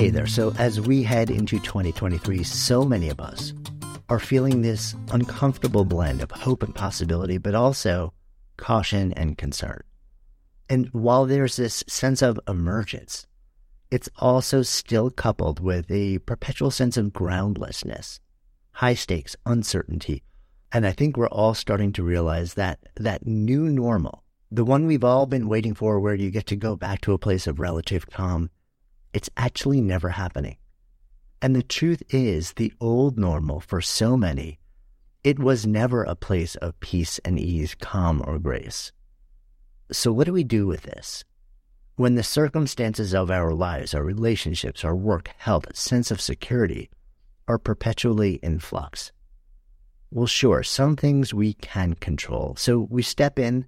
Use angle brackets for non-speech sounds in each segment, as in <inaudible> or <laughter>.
Hey there. So, as we head into 2023, so many of us are feeling this uncomfortable blend of hope and possibility, but also caution and concern. And while there's this sense of emergence, it's also still coupled with a perpetual sense of groundlessness, high stakes, uncertainty. And I think we're all starting to realize that that new normal, the one we've all been waiting for, where you get to go back to a place of relative calm, it's actually never happening. And the truth is, the old normal for so many, it was never a place of peace and ease, calm or grace. So, what do we do with this? When the circumstances of our lives, our relationships, our work, health, sense of security are perpetually in flux. Well, sure, some things we can control. So we step in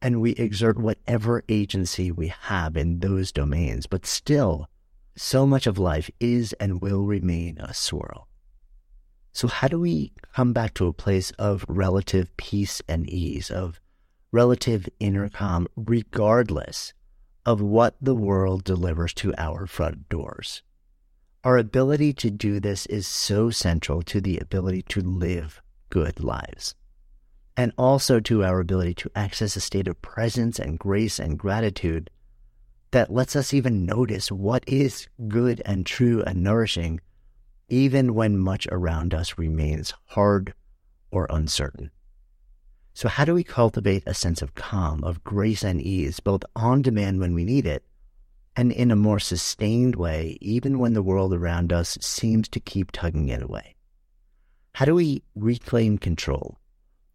and we exert whatever agency we have in those domains. But still, so much of life is and will remain a swirl. So, how do we come back to a place of relative peace and ease, of relative inner calm, regardless of what the world delivers to our front doors. Our ability to do this is so central to the ability to live good lives, and also to our ability to access a state of presence and grace and gratitude that lets us even notice what is good and true and nourishing, even when much around us remains hard or uncertain. So, how do we cultivate a sense of calm, of grace and ease, both on demand when we need it and in a more sustained way, even when the world around us seems to keep tugging it away? How do we reclaim control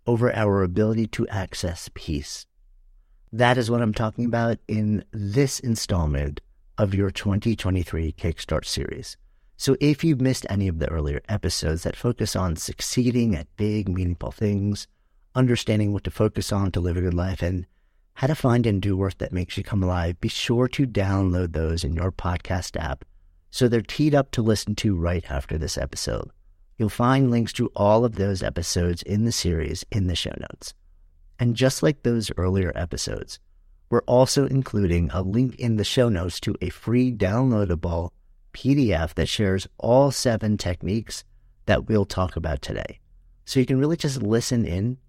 over our ability to access peace? That is what I'm talking about in this installment of your 2023 Kickstart series. So, if you've missed any of the earlier episodes that focus on succeeding at big, meaningful things, understanding what to focus on to live a good life, and how to find and do work that makes you come alive, be sure to download those in your podcast app so they're teed up to listen to right after this episode. You'll find links to all of those episodes in the series in the show notes. And just like those earlier episodes, we're also including a link in the show notes to a free downloadable PDF that shares all seven techniques that we'll talk about today. So you can really just listen in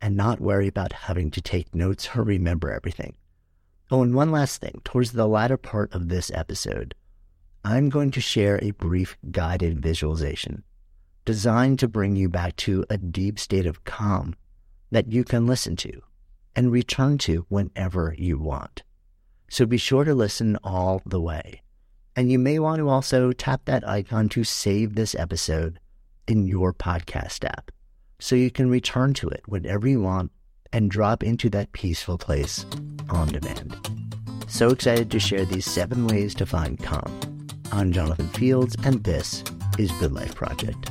and not worry about having to take notes or remember everything. Oh, and one last thing. Towards the latter part of this episode, I'm going to share a brief guided visualization designed to bring you back to a deep state of calm that you can listen to and return to whenever you want. So be sure to listen all the way. And you may want to also tap that icon to save this episode in your podcast app so you can return to it whenever you want and drop into that peaceful place on demand. So excited to share these seven ways to find calm. I'm Jonathan Fields, and this is Good Life Project.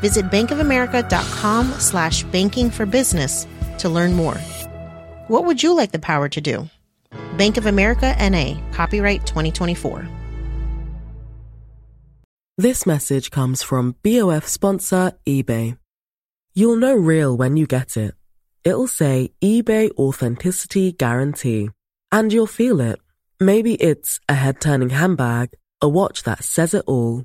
Visit bankofamerica.com slash banking for business to learn more. What would you like the power to do? Bank of America NA, copyright 2024. This message comes from BOF sponsor eBay. You'll know real when you get it. It'll say eBay Authenticity Guarantee. And you'll feel it. Maybe it's a head turning handbag, a watch that says it all,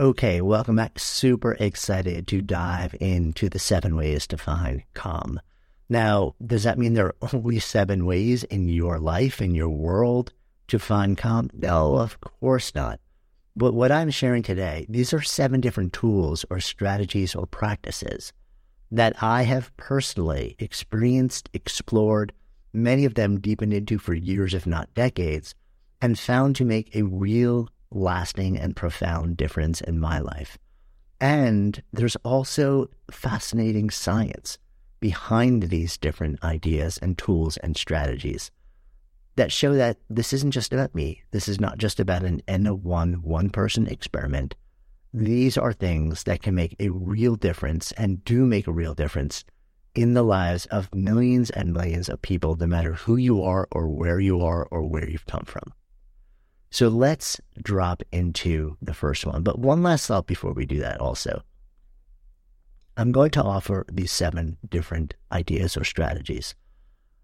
Okay, welcome back. Super excited to dive into the seven ways to find calm. Now, does that mean there are <laughs> only seven ways in your life, in your world, to find calm? No, of course not. But what I'm sharing today, these are seven different tools or strategies or practices that I have personally experienced, explored, many of them deepened into for years, if not decades, and found to make a real lasting and profound difference in my life. And there's also fascinating science behind these different ideas and tools and strategies that show that this isn't just about me. This is not just about an N of one, one person experiment. These are things that can make a real difference and do make a real difference in the lives of millions and millions of people, no matter who you are or where you are or where you've come from. So let's drop into the first one. But one last thought before we do that also. I'm going to offer these seven different ideas or strategies.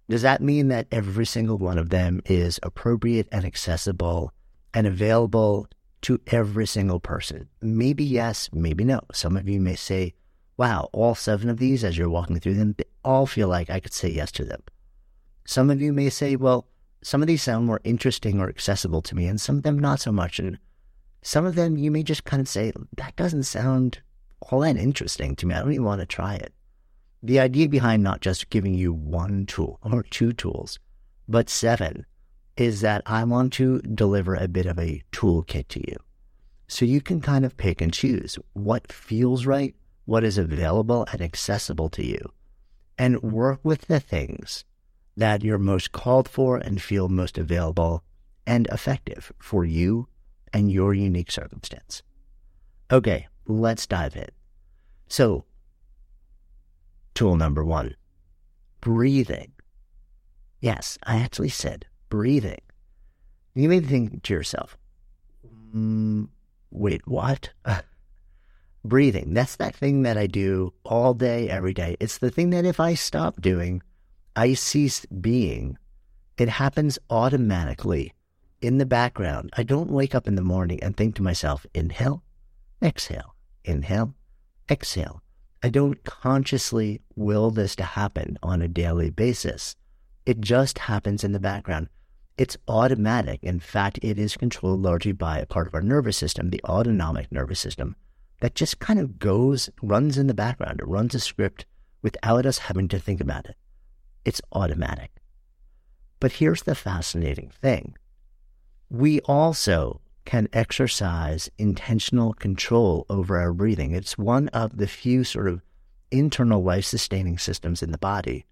Does that mean that every single one of them is appropriate and accessible and available to every single person? Maybe yes, maybe no. Some of you may say, wow, all seven of these, as you're walking through them, they all feel like I could say yes to them. Some of you may say, well, some of these sound more interesting or accessible to me, and some of them not so much. And some of them you may just kind of say, that doesn't sound all that interesting to me. I don't even want to try it. The idea behind not just giving you one tool <laughs> or two tools, but seven, is that I want to deliver a bit of a toolkit to you. So you can kind of pick and choose what feels right, what is available and accessible to you, and work with the things that you're most called for and feel most available and effective for you and your unique circumstance. Okay, let's dive in. So, tool number one breathing. Yes, I actually said breathing. You may think to yourself, mm, wait, what? <laughs> breathing. That's that thing that I do all day, every day. It's the thing that if I stop doing, I cease being. It happens automatically in the background. I don't wake up in the morning and think to myself, inhale, exhale, inhale, exhale. I don't consciously will this to happen on a daily basis. It just happens in the background. It's automatic. In fact, it is controlled largely by a part of our nervous system, the autonomic nervous system, that just kind of goes, runs in the background. It runs a script without us having to think about it it's automatic. But here's the fascinating thing we also can exercise intentional control over our breathing. It's one of the few sort of internal life sustaining systems in the body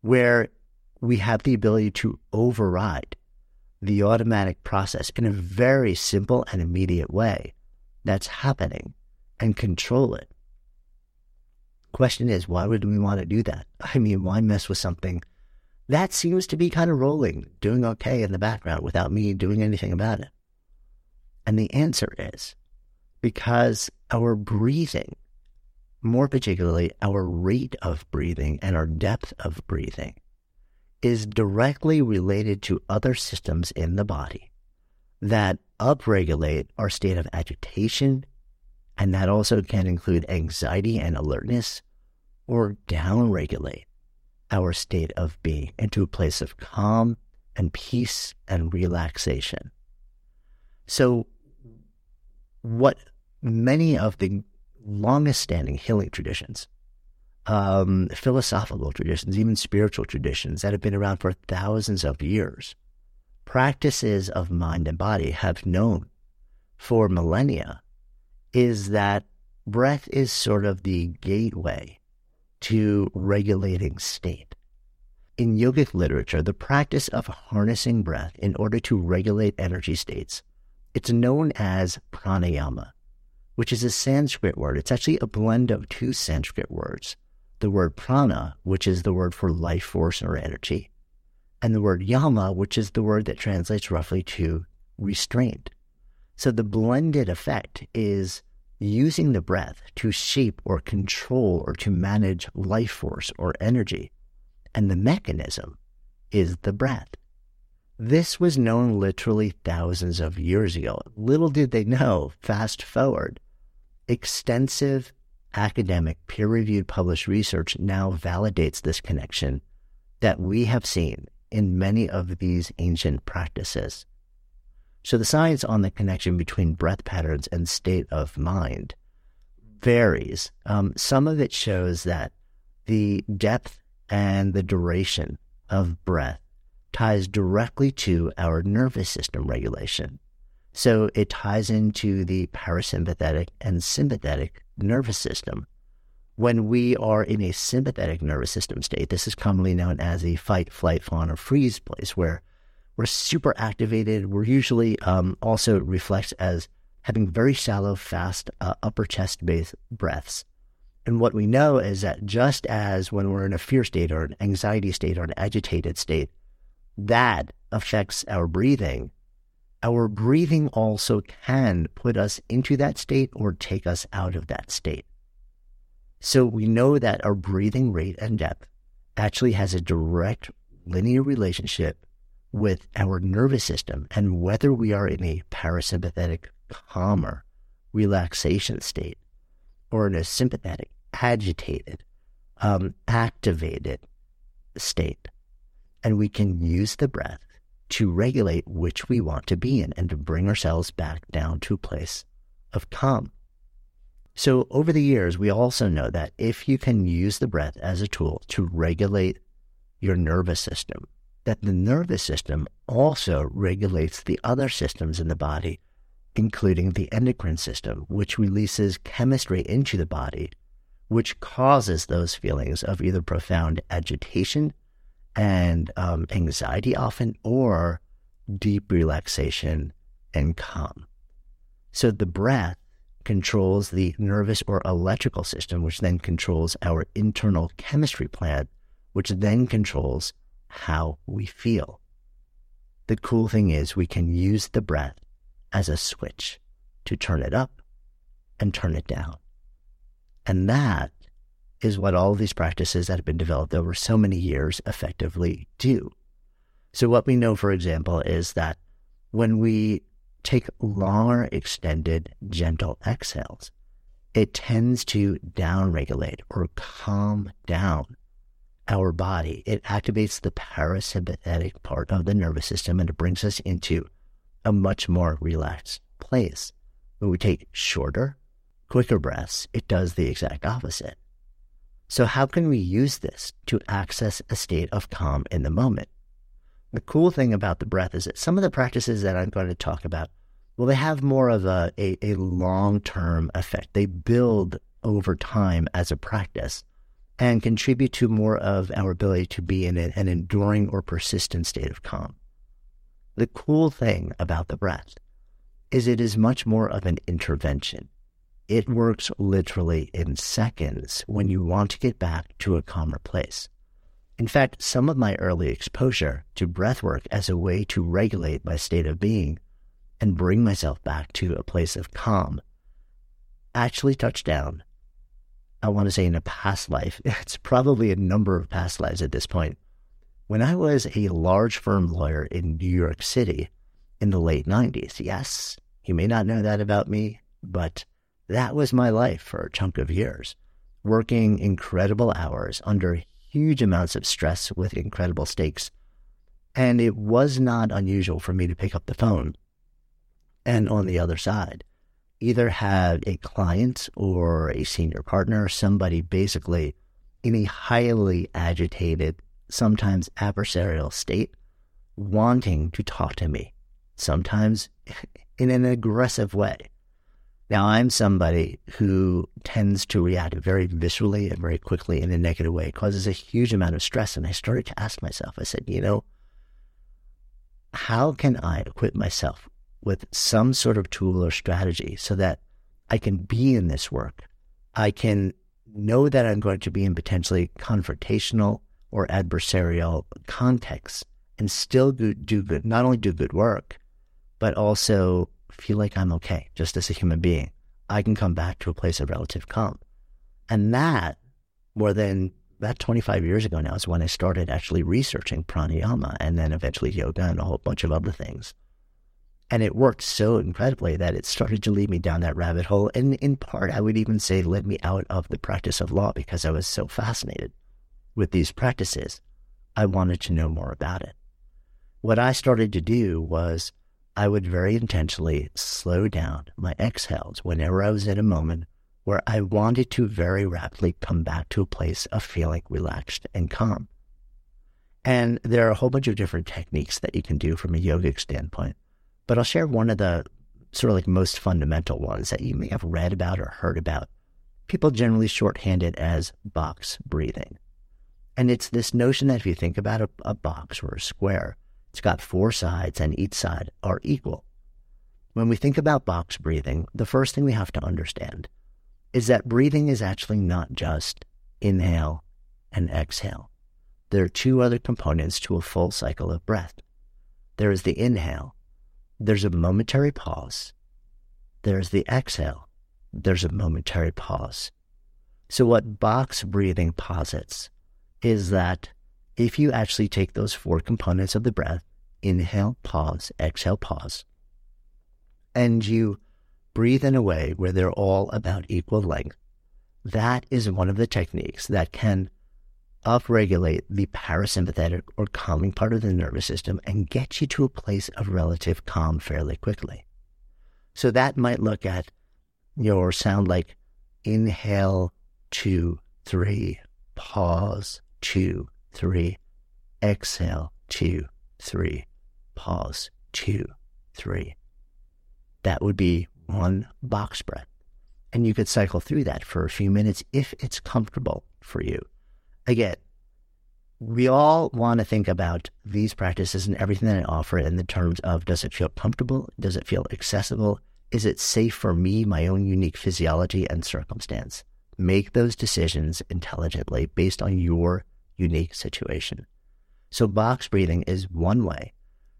where we have the ability to override the automatic process in a very simple and immediate way that's happening and control it. Question is, why would we want to do that? I mean, why mess with something that seems to be kind of rolling, doing okay in the background without me doing anything about it? And the answer is because our breathing, more particularly our rate of breathing and our depth of breathing, is directly related to other systems in the body that upregulate our state of agitation, and that also can include anxiety and alertness, or downregulate our state of being into a place of calm and peace and relaxation. So, what many of the longest standing healing traditions, um, philosophical traditions, even spiritual traditions that have been around for thousands of years, practices of mind and body have known for millennia is that breath is sort of the gateway to regulating state. In yogic literature, the practice of harnessing breath in order to regulate energy states, it's known as pranayama. which is a Sanskrit word. It's actually a blend of two Sanskrit words the word prana, which is the word for life force or energy, and the word yama, which is the word that translates roughly to restraint. So the blended effect is using the breath to shape or control or to manage life force or energy. And the mechanism is the breath. This was known literally thousands of years ago. Little did they know, fast forward, extensive academic peer reviewed published research now validates this connection that we have seen in many of these ancient practices. So the science on the connection between breath patterns and state of mind varies. Um, some of it shows that the depth and the duration of breath ties directly to our nervous system regulation. So it ties into the parasympathetic and sympathetic nervous system. When we are in a sympathetic nervous system state, this is commonly known as a fight, flight, fawn, or freeze place, where we're super activated. We're usually um, also reflects as having very shallow, fast uh, upper chest based breaths. And what we know is that just as when we're in a fear state or an anxiety state or an agitated state, that affects our breathing. Our breathing also can put us into that state or take us out of that state. So we know that our breathing rate and depth actually has a direct linear relationship with our nervous system and whether we are in a parasympathetic, calmer, relaxation state or in a sympathetic, agitated, um, activated state. And we can use the breath to regulate which we want to be in and to bring ourselves back down to a place of calm. So, over the years, we also know that if you can use the breath as a tool to regulate your nervous system, that the nervous system also regulates the other systems in the body, including the endocrine system, which releases chemistry into the body, which causes those feelings of either profound agitation and um, anxiety often, or deep relaxation and calm. So the breath controls the nervous or electrical system, which then controls our internal chemistry plant, which then controls how we feel. The cool thing is we can use the breath as a switch to turn it up and turn it down. And that is what all these practices that have been developed over so many years effectively do. So, what we know, for example, is that when we take longer, extended, gentle exhales, it tends to downregulate or calm down our body. It activates the parasympathetic part of the nervous system and it brings us into a much more relaxed place. When we take shorter, quicker breaths, it does the exact opposite. So, how can we use this to access a state of calm in the moment? The cool thing about the breath is that some of the practices that I'm going to talk about, well, they have more of a, a, a long term effect. They build over time as a practice and contribute to more of our ability to be in an enduring or persistent state of calm. The cool thing about the breath is it is much more of an intervention. It works literally in seconds when you want to get back to a calmer place. In fact, some of my early exposure to breath work as a way to regulate my state of being and bring myself back to a place of calm actually touched down I want to say in a past life, <laughs> it's probably a number of past lives at this point. When I was a large firm lawyer in New York City in the late 90s, yes, you may not know that about me, but that was my life for a chunk of years, working incredible hours under huge amounts of stress with incredible stakes. And it was not unusual for me to pick up the phone and on the other side, either have a client or a senior partner, somebody basically in a highly agitated, sometimes adversarial state, wanting to talk to me, sometimes <laughs> in an aggressive way. Now, I'm somebody who tends to react very viscerally and very quickly in a negative way. It causes a huge amount of stress. And I started to ask myself, I said, you know, how can I equip myself with some sort of tool or strategy so that I can be in this work. I can know that I'm going to be in potentially confrontational or adversarial contexts and still do, good, not only do good work, but also feel like I'm okay just as a human being. I can come back to a place of relative calm. And that, more than that 25 years ago now, is when I started actually researching pranayama and then eventually yoga and a whole bunch of other things. And it worked so incredibly that it started to lead me down that rabbit hole. And in part, I would even say led me out of the practice of law because I was so fascinated with these practices. I wanted to know more about it. What I started to do was I would very intentionally slow down my exhales whenever I was in a moment where I wanted to very rapidly come back to a place of feeling relaxed and calm. And there are a whole bunch of different techniques that you can do from a yogic standpoint. But I'll share one of the sort of like most fundamental ones that you may have read about or heard about. People generally shorthand it as box breathing. And it's this notion that if you think about a, a box or a square, it's got four sides and each side are equal. When we think about box breathing, the first thing we have to understand is that breathing is actually not just inhale and exhale. There are two other components to a full cycle of breath. There is the inhale, there's a momentary pause. There's the exhale. There's a momentary pause. So, what box breathing posits is that if you actually take those four components of the breath inhale, pause, exhale, pause and you breathe in a way where they're all about equal length, that is one of the techniques that can upregulate the parasympathetic or calming part of the nervous system and get you to a place of relative calm fairly quickly. So that might look at your sound like inhale, two, three, pause, two, three, exhale, two, three, pause, two, three. That would be one box breath. And you could cycle through that for a few minutes if it's comfortable for you again, we all want to think about these practices and everything that I offer in the terms of does it feel comfortable? Does it feel accessible? Is it safe for me, my own unique physiology and circumstance? Make those decisions intelligently based on your unique situation. So, box breathing is one way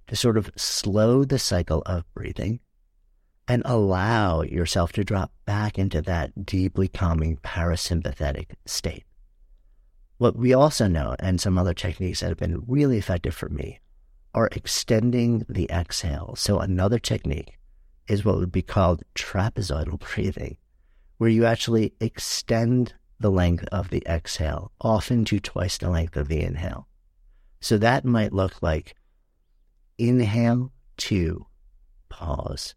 to sort of slow the cycle of breathing and allow yourself to drop back into that deeply calming parasympathetic state. What we also know, and some other techniques that have been really effective for me, are extending the exhale. So, another technique is what would be called trapezoidal <laughs> breathing, where you actually extend the length of the exhale, often to twice the length of the inhale. So, that might look like inhale, two, pause,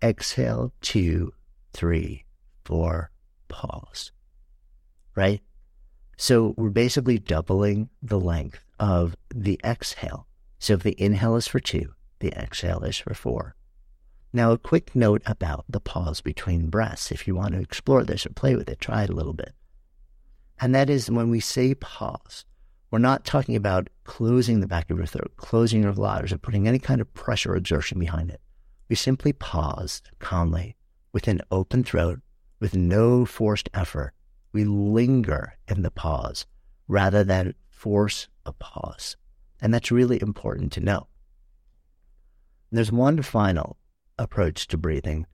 exhale, two, three, four, pause, right? So we're basically doubling the length of the exhale. So if the inhale is for two, the exhale is for four. Now, a quick note about the pause between breaths. If you want to explore this or play with it, try it a little bit. And that is when we say pause, we're not talking about closing the back of your throat, closing your bladders, or putting any kind of pressure or exertion behind it. We simply pause calmly with an open throat, with no forced effort, we linger in the pause rather than force a pause. And that's really important to know. There's one final approach to breathing,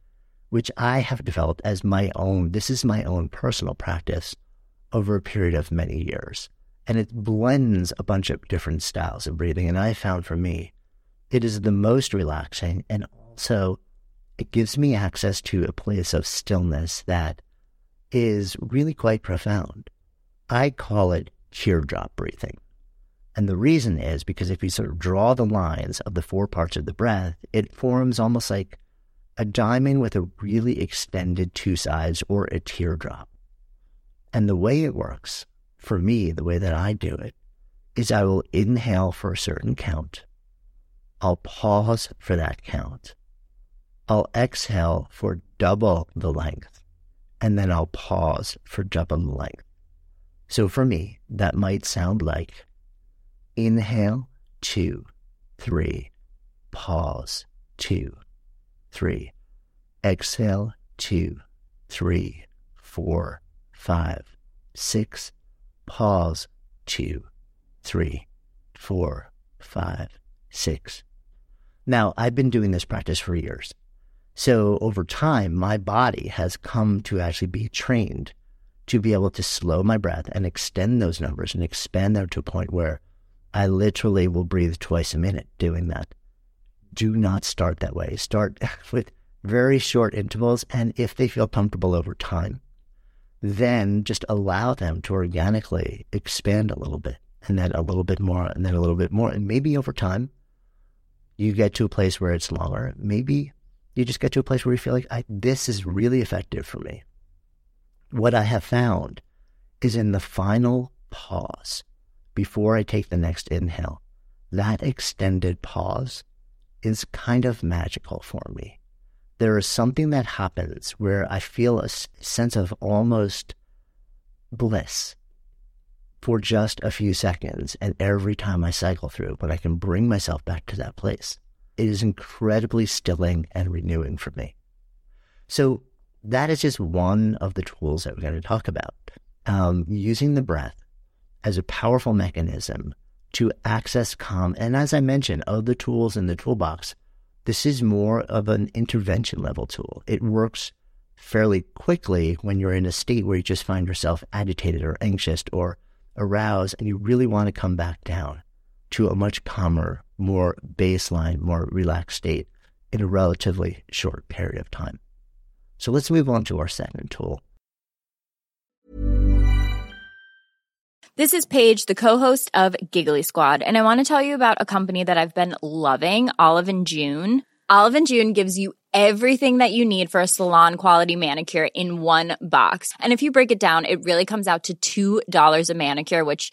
which I have developed as my own. This is my own personal practice over a period of many years. And it blends a bunch of different styles of breathing. And I found for me, it is the most relaxing and also it gives me access to a place of stillness that is really quite profound. I call it teardrop breathing. And the reason is because if you sort of draw the lines of the four parts of the breath, it forms almost like a diamond with a really extended two sides or a teardrop. And the way it works, for me, the way that I do it, is I will inhale for a certain count. I'll pause for that count. I'll exhale for double the length and then I'll pause for double length. So for me, that might sound like inhale, two, three, pause, two, three, exhale, two, three, four, five, six, pause, two, three, four, five, six. Now, I've been doing this practice for years. So over time, my body has come to actually be trained to be able to slow my breath and extend those numbers and expand them to a point where I literally will breathe twice a minute doing that. Do not start that way. Start <laughs> with very short intervals. And if they feel comfortable over time, then just allow them to organically expand a little bit and then a little bit more and then a little bit more. And maybe over time, you get to a place where it's longer. Maybe you just get to a place where you feel like this is really effective for me. What I have found is in the final pause before I take the next inhale, that extended pause is kind of magical for me. There is something that happens where I feel a sense of almost bliss for just a few seconds. And every time I cycle through, but I can bring myself back to that place. It is incredibly stilling and renewing for me. So that is just one of the tools that we're going to talk about. Um, using the breath as a powerful mechanism to access calm. And as I mentioned, of the tools in the toolbox, this is more of an intervention level tool. It works fairly quickly when you're in a state where you just find yourself agitated or anxious or aroused and you really want to come back down to a much calmer, more baseline, more relaxed state in a relatively short period of time. So let's move on to our second tool. This is Paige, the co-host of Giggly Squad, and I want to tell you about a company that I've been loving, Olive and June. Olive and June gives you everything that you need for a salon quality manicure in one box. And if you break it down, it really comes out to $2 a manicure, which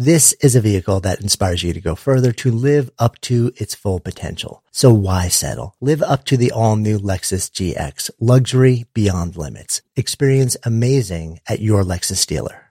This is a vehicle that inspires you to go further to live up to its full potential. So why settle? Live up to the all new Lexus GX, luxury beyond limits. Experience amazing at your Lexus dealer.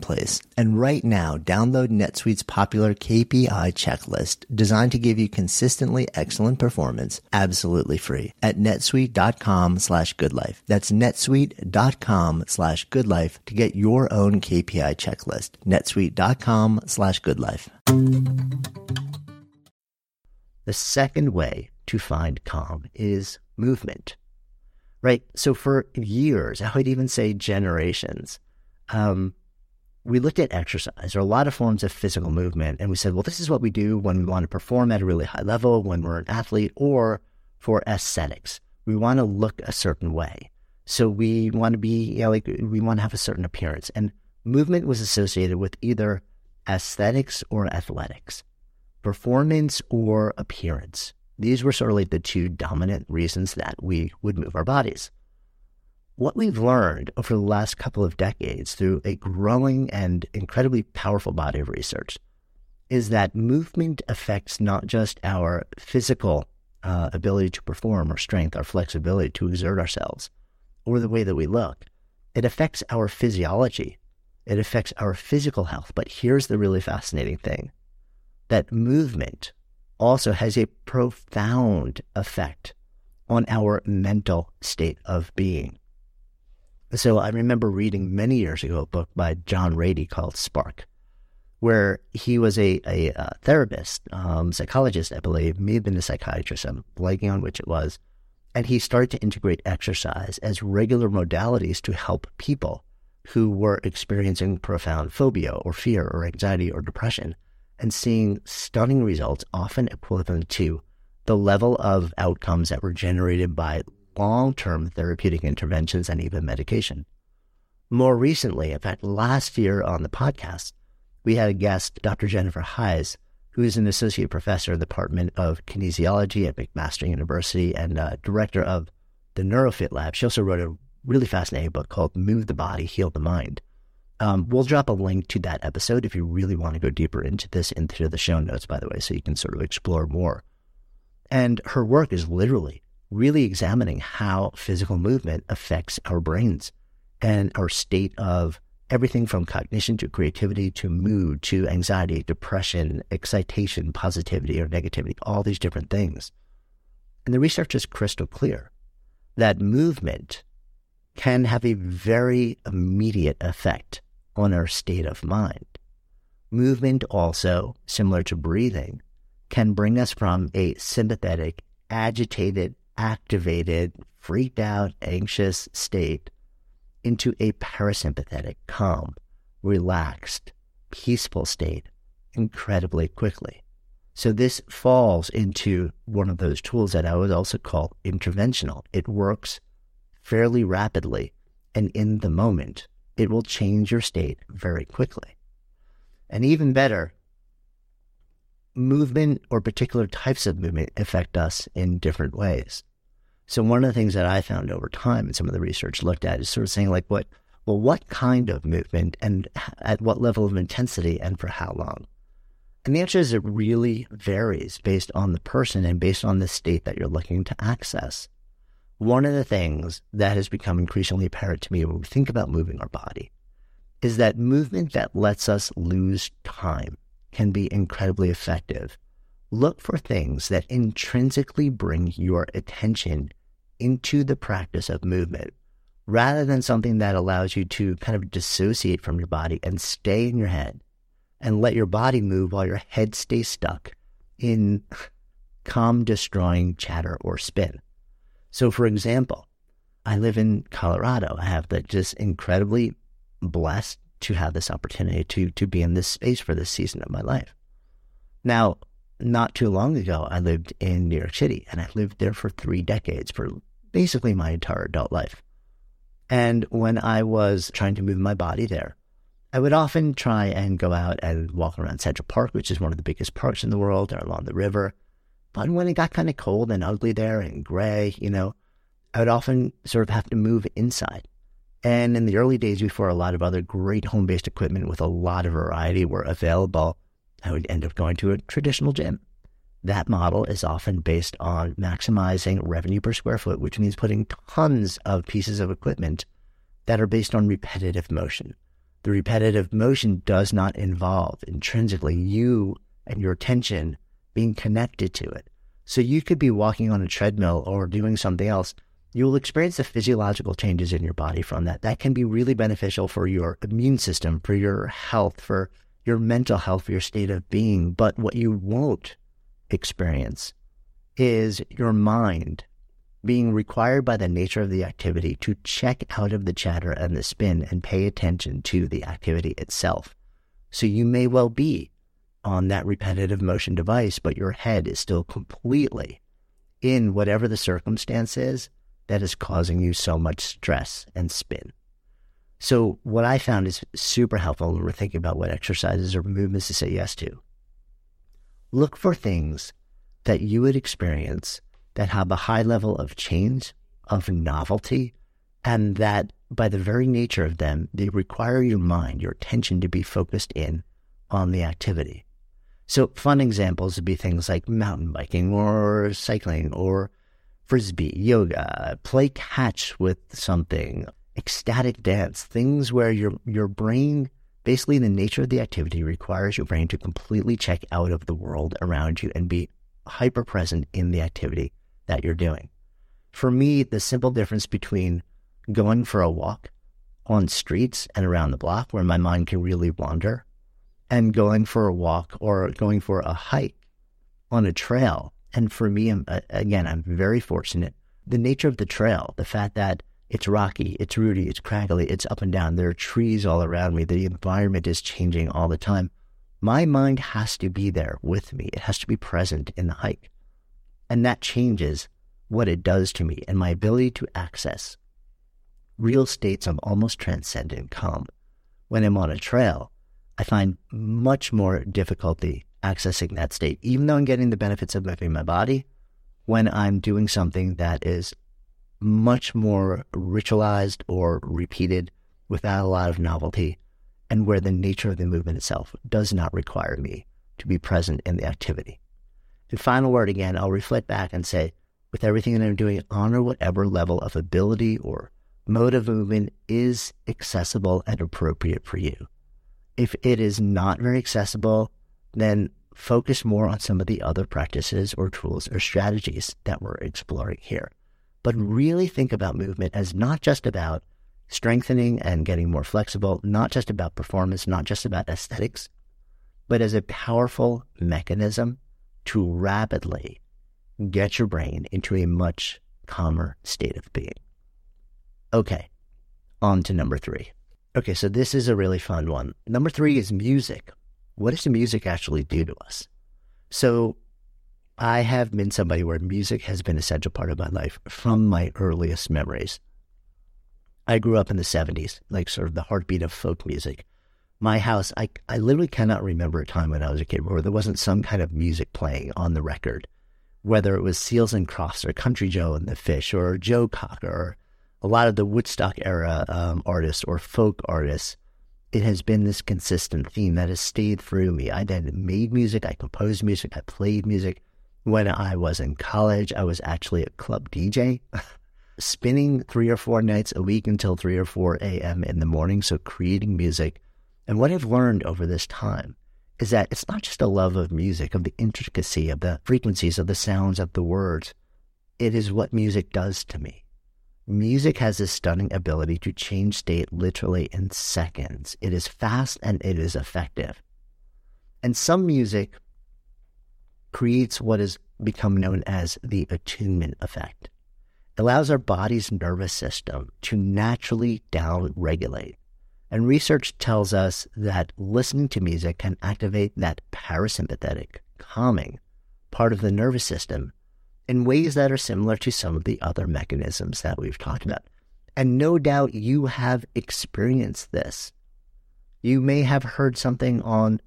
place. And right now, download NetSuite's popular KPI checklist designed to give you consistently excellent performance absolutely free at netsuite.com slash goodlife. That's netsuite.com slash goodlife to get your own KPI checklist. netsuite.com slash goodlife. The second way to find calm is movement, right? So for years, I would even say generations, um, we looked at exercise or a lot of forms of physical movement and we said, well, this is what we do when we want to perform at a really high level, when we're an athlete, or for aesthetics. We want to look a certain way. So we want to be, you know, like we want to have a certain appearance. And movement was associated with either aesthetics or athletics, performance or appearance. These were sort of like the two dominant reasons that we would move our bodies what we've learned over the last couple of decades through a growing and incredibly powerful body of research is that movement affects not just our physical uh, ability to perform or strength, our flexibility to exert ourselves, or the way that we look. It affects our physiology. It affects our physical health. But here's the really fascinating thing that movement also has a profound effect on our mental state of being. So I remember reading many years ago a book by John Ratey called Spark, where he was a, a, a therapist, um, psychologist, I believe, may have been a psychiatrist, I'm blanking on which it was. And he started to integrate exercise as regular modalities to help people who were experiencing profound phobia or fear or anxiety or depression and seeing stunning results, often equivalent to the level of outcomes that were generated by long term therapeutic interventions and even medication. More recently, in fact, last year on the podcast, we had a guest, Dr. Jennifer Heisz, who is an associate professor in the Department of Kinesiology at McMaster University and uh, director of the NeuroFit Lab. She also wrote a really fascinating book called Move the Body, Heal the Mind. Um, we'll drop a link to that episode if you really want to go deeper into this into the show notes, by the way, so you can sort of explore more. And her work is literally really examining how physical movement affects our brains and our state of everything from cognition to creativity to mood to anxiety, depression, excitation, positivity or negativity, all these different things. And the research is crystal clear that movement can have a very immediate effect on our state of mind. Movement also, similar to breathing, can bring us from a sympathetic, agitated, activated, freaked out, anxious state into a parasympathetic, calm, relaxed, peaceful state incredibly quickly. So this falls into one of those tools that I would also call interventional. It works fairly rapidly and in the moment. It will change your state very quickly. And even better, movement or particular types of movement affect us in different ways. So one of the things that I found over time and some of the research looked at is sort of saying like what well what kind of movement and at what level of intensity and for how long? And the answer is it really varies based on the person and based on the state that you're looking to access. One of the things that has become increasingly apparent to me when we think about moving our body is that movement that lets us lose time can be incredibly effective. Look for things that intrinsically bring your attention into the practice of movement rather than something that allows you to kind of dissociate from your body and stay in your head and let your body move while your head stays stuck in <laughs> calm destroying chatter or spin. So, for example, I live in Colorado. I have the just incredibly blessed to have this opportunity to to be in this space for this season of my life. Now, not too long ago, I lived in New York City, and I lived there for three decades, for basically my entire adult life. And when I was trying to move my body there, I would often try and go out and walk around Central Park, which is one of the biggest parks in the world, or along the river. But when it got kind of cold and ugly there and gray, you know, I would often sort of have to move inside. And in the early days, before a lot of other great home based equipment with a lot of variety were available, I would end up going to a traditional gym. That model is often based on maximizing revenue per square foot, which means putting tons of pieces of equipment that are based on repetitive motion. The repetitive motion does not involve intrinsically you and your attention being connected to it. So you could be walking on a treadmill or doing something else. You'll experience the physiological changes in your body from that. That can be really beneficial for your immune system, for your health, for your mental health, for your state of being. But what you won't experience is your mind being required by the nature of the activity to check out of the chatter and the spin and pay attention to the activity itself. So you may well be on that repetitive motion device, but your head is still completely in whatever the circumstance is that is causing you so much stress and spin. So what I found is super helpful when we're thinking about what exercises or movements to say yes to. Look for things that you would experience that have a high level of change, of novelty, and that by the very nature of them, they require your mind, your attention to be focused in on the activity. So, fun examples would be things like mountain biking or cycling or frisbee, yoga, play catch with something, ecstatic dance, things where your, your brain, basically the nature of the activity requires your brain to completely check out of the world around you and be hyper present in the activity that you're doing. For me, the simple difference between going for a walk on streets and around the block where my mind can really wander and going for a walk or going for a hike on a trail. And for me, uh, again, I'm very fortunate. The nature of the trail, the fact that it's rocky, it's rooty, it's craggly, it's up and down. There are trees all around me. The environment is changing all the time. My mind has to be there with me. It has to be present in the hike. And that changes what it does to me and my ability to access real states of almost transcendent calm. When I'm on a trail, I find much more difficulty accessing that state, even though I'm getting the benefits of moving my body. When I'm doing something that is much more ritualized or repeated without a lot of novelty, and where the nature of the movement itself does not require me to be present in the activity. And final word again, I'll reflect back and say, with everything that I'm doing, honor whatever level of ability or mode of movement is accessible and appropriate for you. If it is not very accessible, then focus more on some of the other practices or tools or strategies that we're exploring here. But really think about movement as not just about strengthening and getting more flexible, not just about performance, not just about aesthetics, but as a powerful mechanism to rapidly get your brain into a much calmer state of being. Okay, on to number three. Okay, so this is a really fun one. Number three is music. What does the music actually do to us? So, I have been somebody where music has been a central part of my life from my earliest memories. I grew up in the 70s, like sort of the heartbeat of folk music my house, I, I literally cannot remember a time when I was a kid where there wasn't some kind of music playing on the record, whether it was Seals and Crofts or Country Joe and the Fish or Joe Cocker or a lot of the Woodstock era um, artists or folk artists. It has been this consistent theme that has stayed through me. I then made music, I composed music, I played music. When I was in college, I was actually a club DJ, <laughs> spinning three or four nights a week until 3 or 4 a.m. in the morning. So creating music and what I've learned over this time is that it's not just a love of music, of the intricacy, of the frequencies, of the sounds, of the words. It is what music does to me. Music has this stunning ability to change state literally in seconds. It is fast and it is effective. And some music creates what has become known as the attunement effect. It allows our body's nervous system to naturally down regulate and research tells us that listening to music can activate that parasympathetic, calming part of the nervous system in ways that are similar to some of the other mechanisms that we've talked about. And no doubt you have experienced this. You may have heard something on,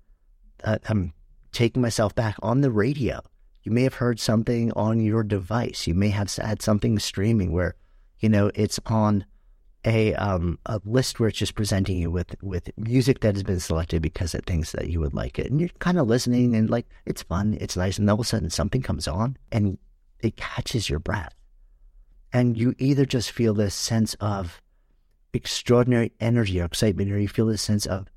uh, I'm taking myself back, on the radio. You may have heard something on your device. You may have had something streaming where, you know, it's on a um, a list where it's just presenting you with with music that has been selected because it thinks that you would like it, and you're kind of listening and like it's fun, it's nice, and all of a sudden something comes on and it catches your breath, and you either just feel this sense of extraordinary energy or excitement, or you feel this sense of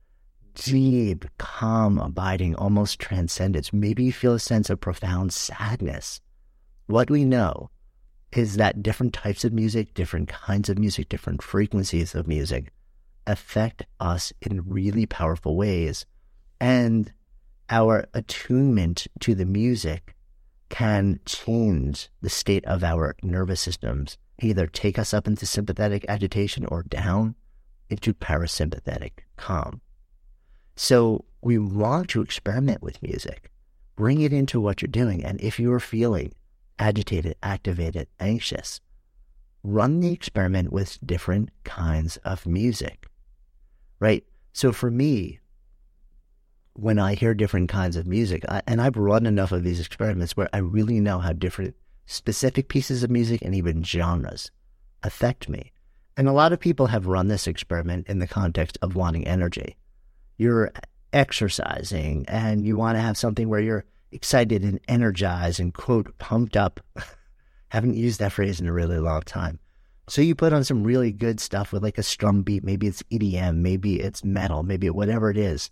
deep, calm, abiding, almost transcendence. Maybe you feel a sense of profound sadness. What we know is that different types of music, different kinds of music, different frequencies of music affect us in really powerful ways. And our attunement to the music can change the state of our nervous systems, either take us up into sympathetic agitation or down into parasympathetic calm. So we want to experiment with music, bring it into what you're doing. And if you're feeling agitated, activated, anxious, run the experiment with different kinds of music, right? So for me, when I hear different kinds of music, I, and I've run enough of these experiments where I really know how different specific pieces of music and even genres affect me. And a lot of people have run this experiment in the context of wanting energy. You're exercising and you want to have something where you're excited and energized and quote pumped up. <laughs> Haven't used that phrase in a really long time. So you put on some really good stuff with like a strum beat. Maybe it's EDM, maybe it's metal, maybe whatever it is.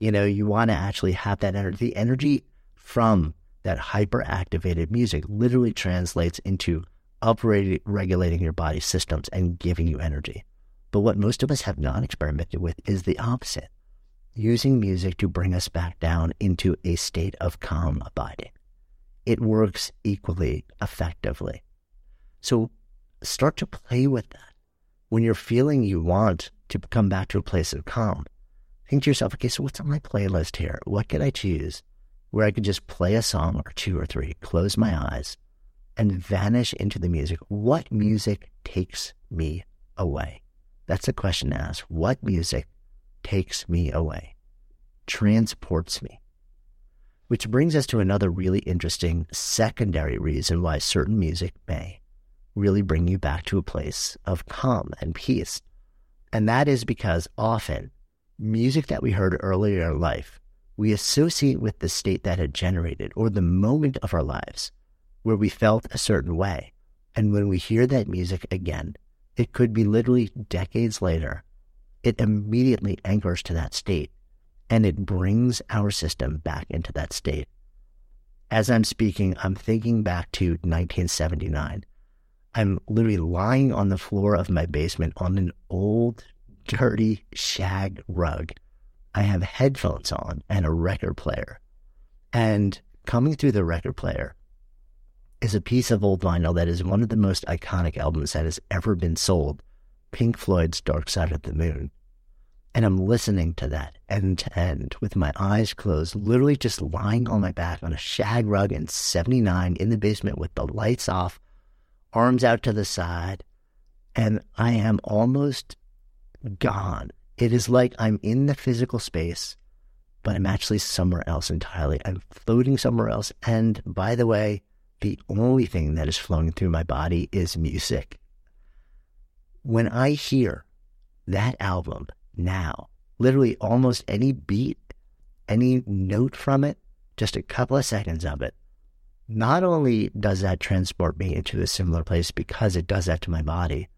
You know, you want to actually have that energy. The energy from that hyper activated music literally translates into upregulating your body systems and giving you energy. But what most of us have not experimented with is the opposite using music to bring us back down into a state of calm abiding. It works equally effectively. So start to play with that. When you're feeling you want to come back to a place of calm, think to yourself, okay, so what's on my playlist here? What could I choose where I could just play a song or two or three, close my eyes, and vanish into the music? What music takes me away? That's a question to ask. What music takes me away, transports me. Which brings us to another really interesting secondary reason why certain music may really bring you back to a place of calm and peace. And that is because often music that we heard earlier in life, we associate with the state that had generated or the moment of our lives where we felt a certain way. And when we hear that music again, it could be literally decades later it immediately anchors to that state and it brings our system back into that state. As I'm speaking, I'm thinking back to 1979. I'm literally lying on the floor of my basement on an old, dirty shag rug. I have headphones on and a record player. And coming through the record player is a piece of old vinyl that is one of the most iconic albums that has ever been sold Pink Floyd's Dark Side of the Moon. And I'm listening to that end to end with my eyes closed, literally just lying on my back on a shag rug in 79 in the basement with the lights off, arms out to the side. And I am almost gone. It is like I'm in the physical space, but I'm actually somewhere else entirely. I'm floating somewhere else. And by the way, the only thing that is flowing through my body is music when I hear that album now, literally almost any beat, any note from it, just a couple of seconds of it, not only does that transport me into a similar place because it does that to my body,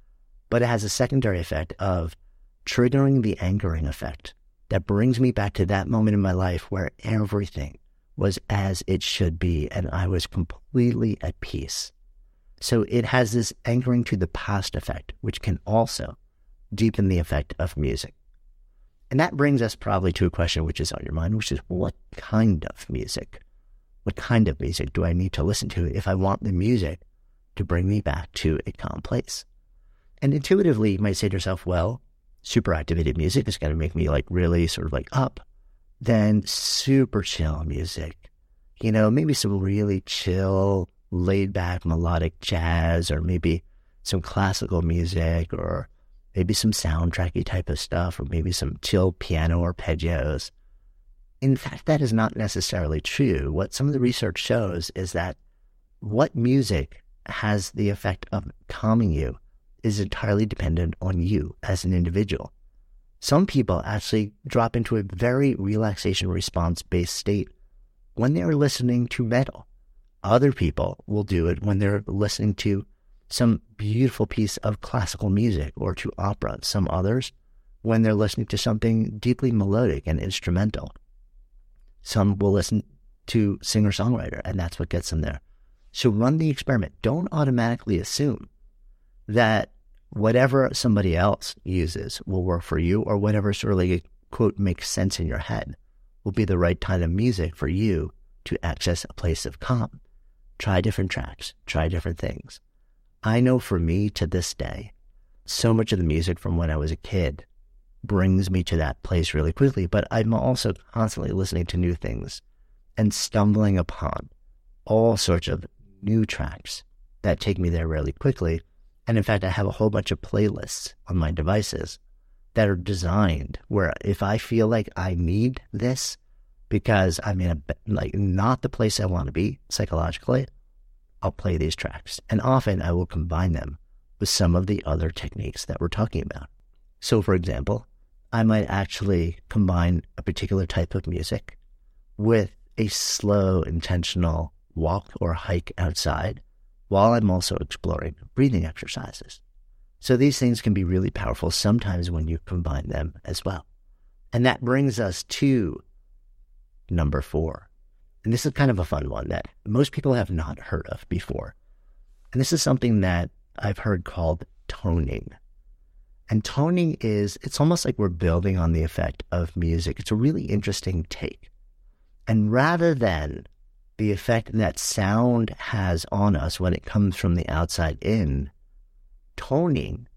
but it has a secondary effect of triggering the anchoring effect that brings me back to that moment in my life where everything was as it should be and I was completely at peace. So it has this anchoring to the past effect, which can also deepen the effect of music. And that brings us probably to a question which is on your mind, which is what kind of music? What kind of music do I need to listen to if I want the music to bring me back to a calm place? And intuitively, you might say to yourself, well, super activated music is going to make me like really sort of like up. Then super chill music, you know, maybe some really chill laid back melodic jazz or maybe some classical music or maybe some soundtracky type of stuff, or maybe some chill piano arpeggios. In fact, that is not necessarily true. What some of the research shows is that what music has the effect of calming you is entirely dependent on you as an individual. Some people actually drop into a very relaxation response based state when they are listening to metal. Other people will do it when they're listening to some beautiful piece of classical music or to opera. Some others when they're listening to something deeply melodic and instrumental. Some will listen to singer songwriter, and that's what gets them there. So run the experiment. Don't automatically assume that whatever somebody else uses will work for you or whatever sort of like, quote, makes sense in your head will be the right kind of music for you to access a place of calm. Try different tracks, try different things. I know for me to this day, so much of the music from when I was a kid brings me to that place really quickly, but I'm also constantly listening to new things and stumbling upon all sorts of new tracks that take me there really quickly. And in fact, I have a whole bunch of playlists on my devices that are designed where if I feel like I need this because I'm in a, like not the place I want to be psychologically, I'll play these tracks. And often I will combine them with some of the other techniques that we're talking about. So for example, I might actually combine a particular type of music with a slow, intentional walk or hike outside while I'm also exploring breathing exercises. So these things can be really powerful sometimes when you combine them as well. And that brings us to number four. And this is kind of a fun one that most people have not heard of before. And this is something that I've heard called toning. And toning is, it's almost like we're building on the effect of music. It's a really interesting take. And rather than the effect that sound has on us when it comes from the outside in, toning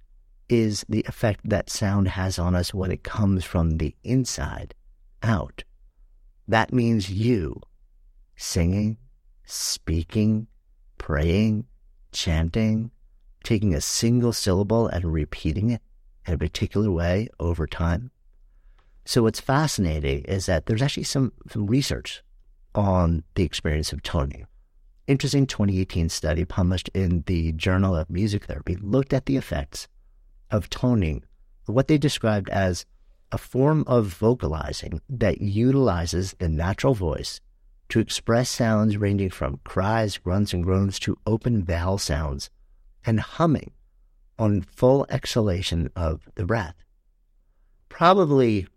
is the effect that sound has on us when it comes from the inside out. That means you singing, speaking, praying, chanting, taking a single syllable and repeating it in a particular way over time. So what's fascinating is that there's actually some, some research on the experience of toning. Interesting 2018 study published in the Journal of Music Therapy looked at the effects of toning, what they described as a form of vocalizing that utilizes the natural voice to express sounds ranging from cries, grunts, and groans to open vowel sounds and humming on full exhalation of the breath. Probably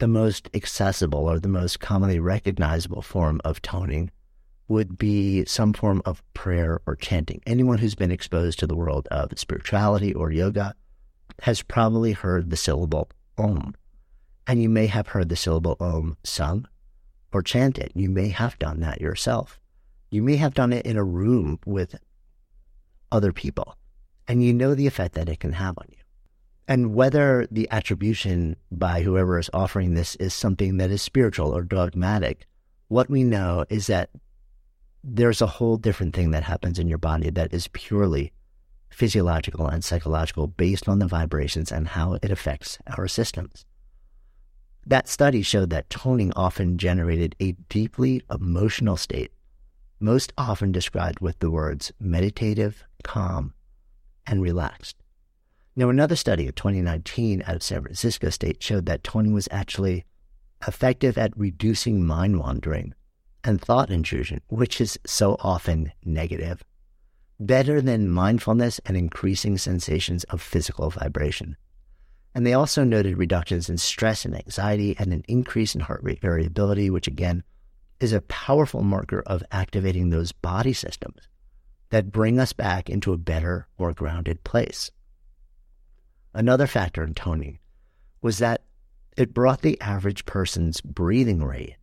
the most accessible or the most commonly recognizable form of toning would be some form of prayer or chanting. Anyone who's been exposed to the world of spirituality or yoga has probably heard the syllable Om. And you may have heard the syllable Om sung or chanted. You may have done that yourself. You may have done it in a room with other people, and you know the effect that it can have on you. And whether the attribution by whoever is offering this is something that is spiritual or dogmatic, what we know is that there's a whole different thing that happens in your body that is purely physiological and psychological based on the vibrations and how it affects our systems. That study showed that toning often generated a deeply emotional state, most often described with the words meditative, calm, and relaxed. Now, another study of 2019 out of San Francisco State showed that toning was actually effective at reducing mind wandering and thought intrusion, which is so often negative, better than mindfulness and increasing sensations of physical vibration. And they also noted reductions in stress and anxiety and an increase in heart rate variability, which again is a powerful marker of activating those body systems that bring us back into a better, more grounded place. Another factor in toning was that it brought the average person's breathing rate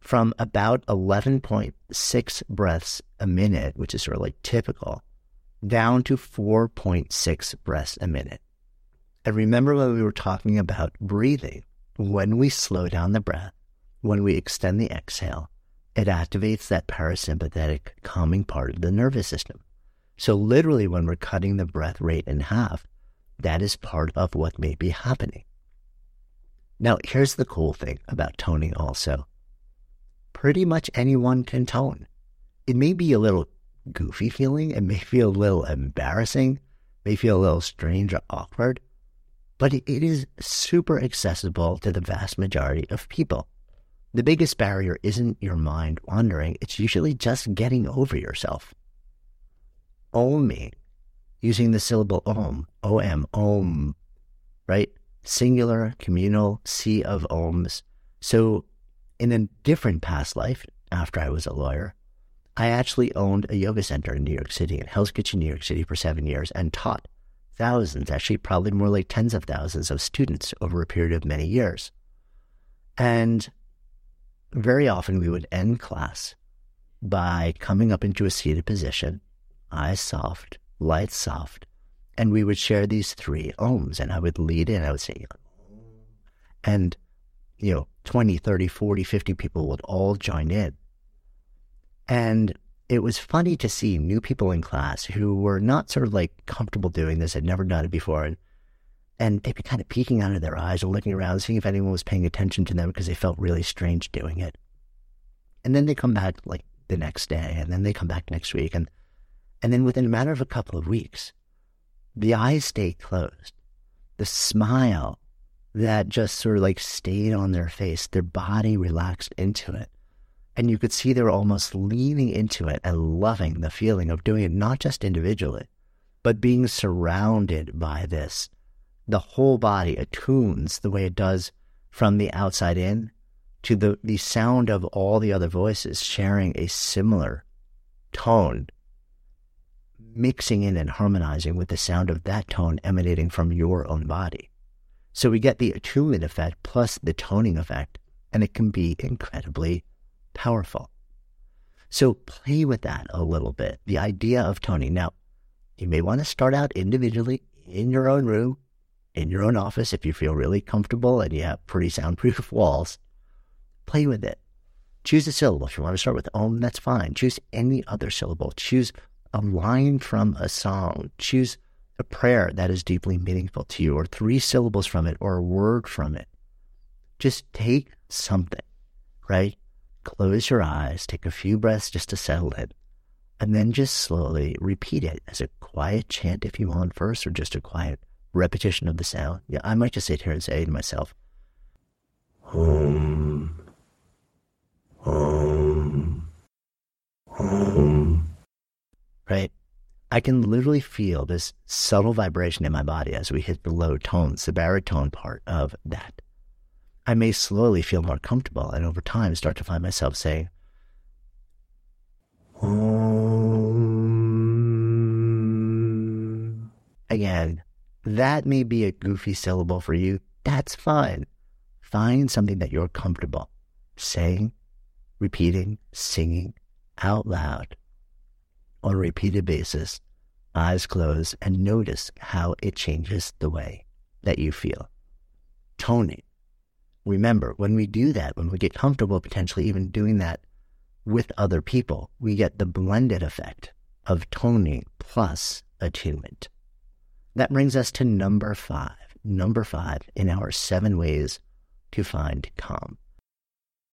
from about 11.6 breaths a minute, which is like typical, down to 4.6 breaths a minute. And remember when we were talking about breathing, when we slow down the breath, when we extend the exhale, it activates that parasympathetic calming part of the nervous system. So literally when we're cutting the breath rate in half, that is part of what may be happening. Now, here's the cool thing about toning also. Pretty much anyone can tone. It may be a little goofy feeling, it may feel a little embarrassing, may feel a little strange or awkward, but it is super accessible to the vast majority of people. The biggest barrier isn't your mind wandering, it's usually just getting over yourself. Oming, using the syllable om, om, om, right? Singular, communal, sea of ohms. So, in a different past life, after I was a lawyer, I actually owned a yoga center in New York City, in Hell's Kitchen, New York City, for seven years and taught thousands, actually, probably more like tens of thousands of students over a period of many years. And very often we would end class by coming up into a seated position, eyes soft, lights soft, and we would share these three ohms. And I would lead in, I would say, and, you know, 20, 30, 40, 50 people would all join in. And it was funny to see new people in class who were not sort of like comfortable doing this, had never done it before, and and they'd be kind of peeking out of their eyes or looking around, seeing if anyone was paying attention to them because they felt really strange doing it. And then they come back like the next day, and then they come back next week, and and then within a matter of a couple of weeks, the eyes stay closed. The smile that just sort of like stayed on their face, their body relaxed into it. And you could see they were almost leaning into it and loving the feeling of doing it, not just individually, but being surrounded by this. The whole body attunes the way it does from the outside in to the, the sound of all the other voices sharing a similar tone, mixing in and harmonizing with the sound of that tone emanating from your own body. So we get the attunement effect plus the toning effect, and it can be incredibly powerful. So play with that a little bit. The idea of toning. Now, you may want to start out individually in your own room, in your own office, if you feel really comfortable and you have pretty soundproof <laughs> walls. Play with it. Choose a syllable. If you want to start with om, that's fine. Choose any other syllable. Choose a line from a song. Choose a prayer that is deeply meaningful to you, or three syllables from it, or a word from it. Just take something, right? Close your eyes, take a few breaths just to settle it, and then just slowly repeat it as a quiet chant if you want first, or just a quiet repetition of the sound. Yeah, I might just sit here and say to myself, Home, home, home. Right? I can literally feel this subtle vibration in my body as we hit the low tones, the baritone part of that. I may slowly feel more comfortable and over time start to find myself saying, Om. Again, that may be a goofy syllable for you. That's fine. Find something that you're comfortable saying, repeating, singing out loud on a repeated basis, eyes closed, and notice how it changes the way that you feel. Toning remember, when we do that, when we get comfortable potentially even doing that with other people, we get the blended effect of toning plus attunement. That brings us to number five. Number five in our seven ways to find calm.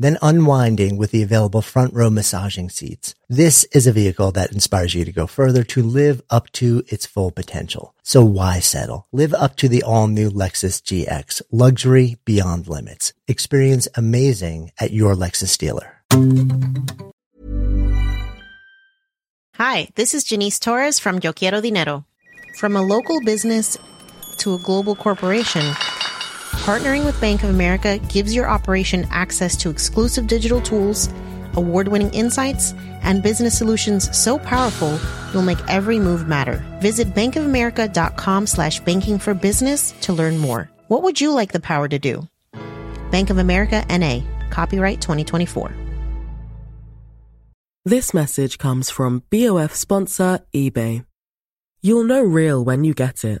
then unwinding with the available front row massaging seats. This is a vehicle that inspires you to go further to live up to its full potential. So why settle? Live up to the all new Lexus GX, luxury beyond limits. Experience amazing at your Lexus dealer. Hi, this is Janice Torres from Yo Quiero Dinero. From a local business to a global corporation, partnering with Bank of America gives your operation access to exclusive digital tools, award winning insights, and business solutions so powerful you'll make every move matter. Visit bankofamerica.com slash banking for business to learn more. What would you like the power to do? Bank of America NA, copyright 2024. This message comes from BOF sponsor eBay. You'll know real when you get it.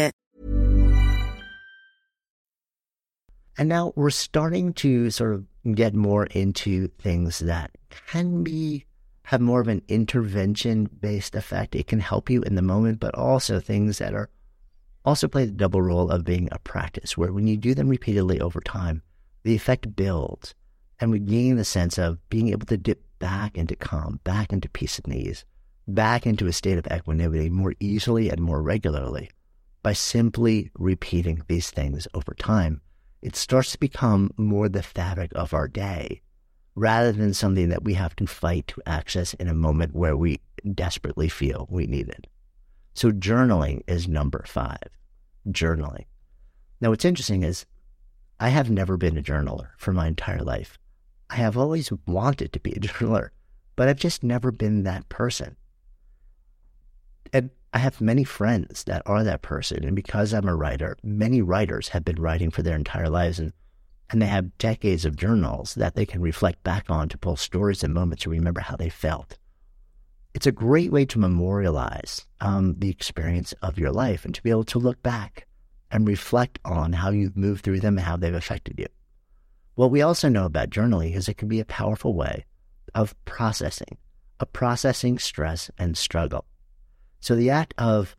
And now we're starting to sort of get more into things that can be have more of an intervention based effect. It can help you in the moment, but also things that are also play the double role of being a practice, where when you do them repeatedly over time, the effect builds and we gain the sense of being able to dip back into calm, back into peace and ease, back into a state of equanimity more easily and more regularly by simply repeating these things over time it starts to become more the fabric of our day rather than something that we have to fight to access in a moment where we desperately feel we need it. So journaling is number five. Journaling. Now, what's interesting is I have never been a journaler for my entire life. I have always wanted to be a <laughs> journaler, but I've just never been that person. And I have many friends that are that person. And because I'm a writer, many writers have been writing for their entire lives and, and they have decades of journals that they can reflect back on to pull stories and moments to remember how they felt. It's a great way to memorialize um, the experience of your life and to be able to look back and reflect on how you've moved through them and how they've affected you. What we also know about journaling is it can be a powerful way of processing, of processing stress and struggle. So the act of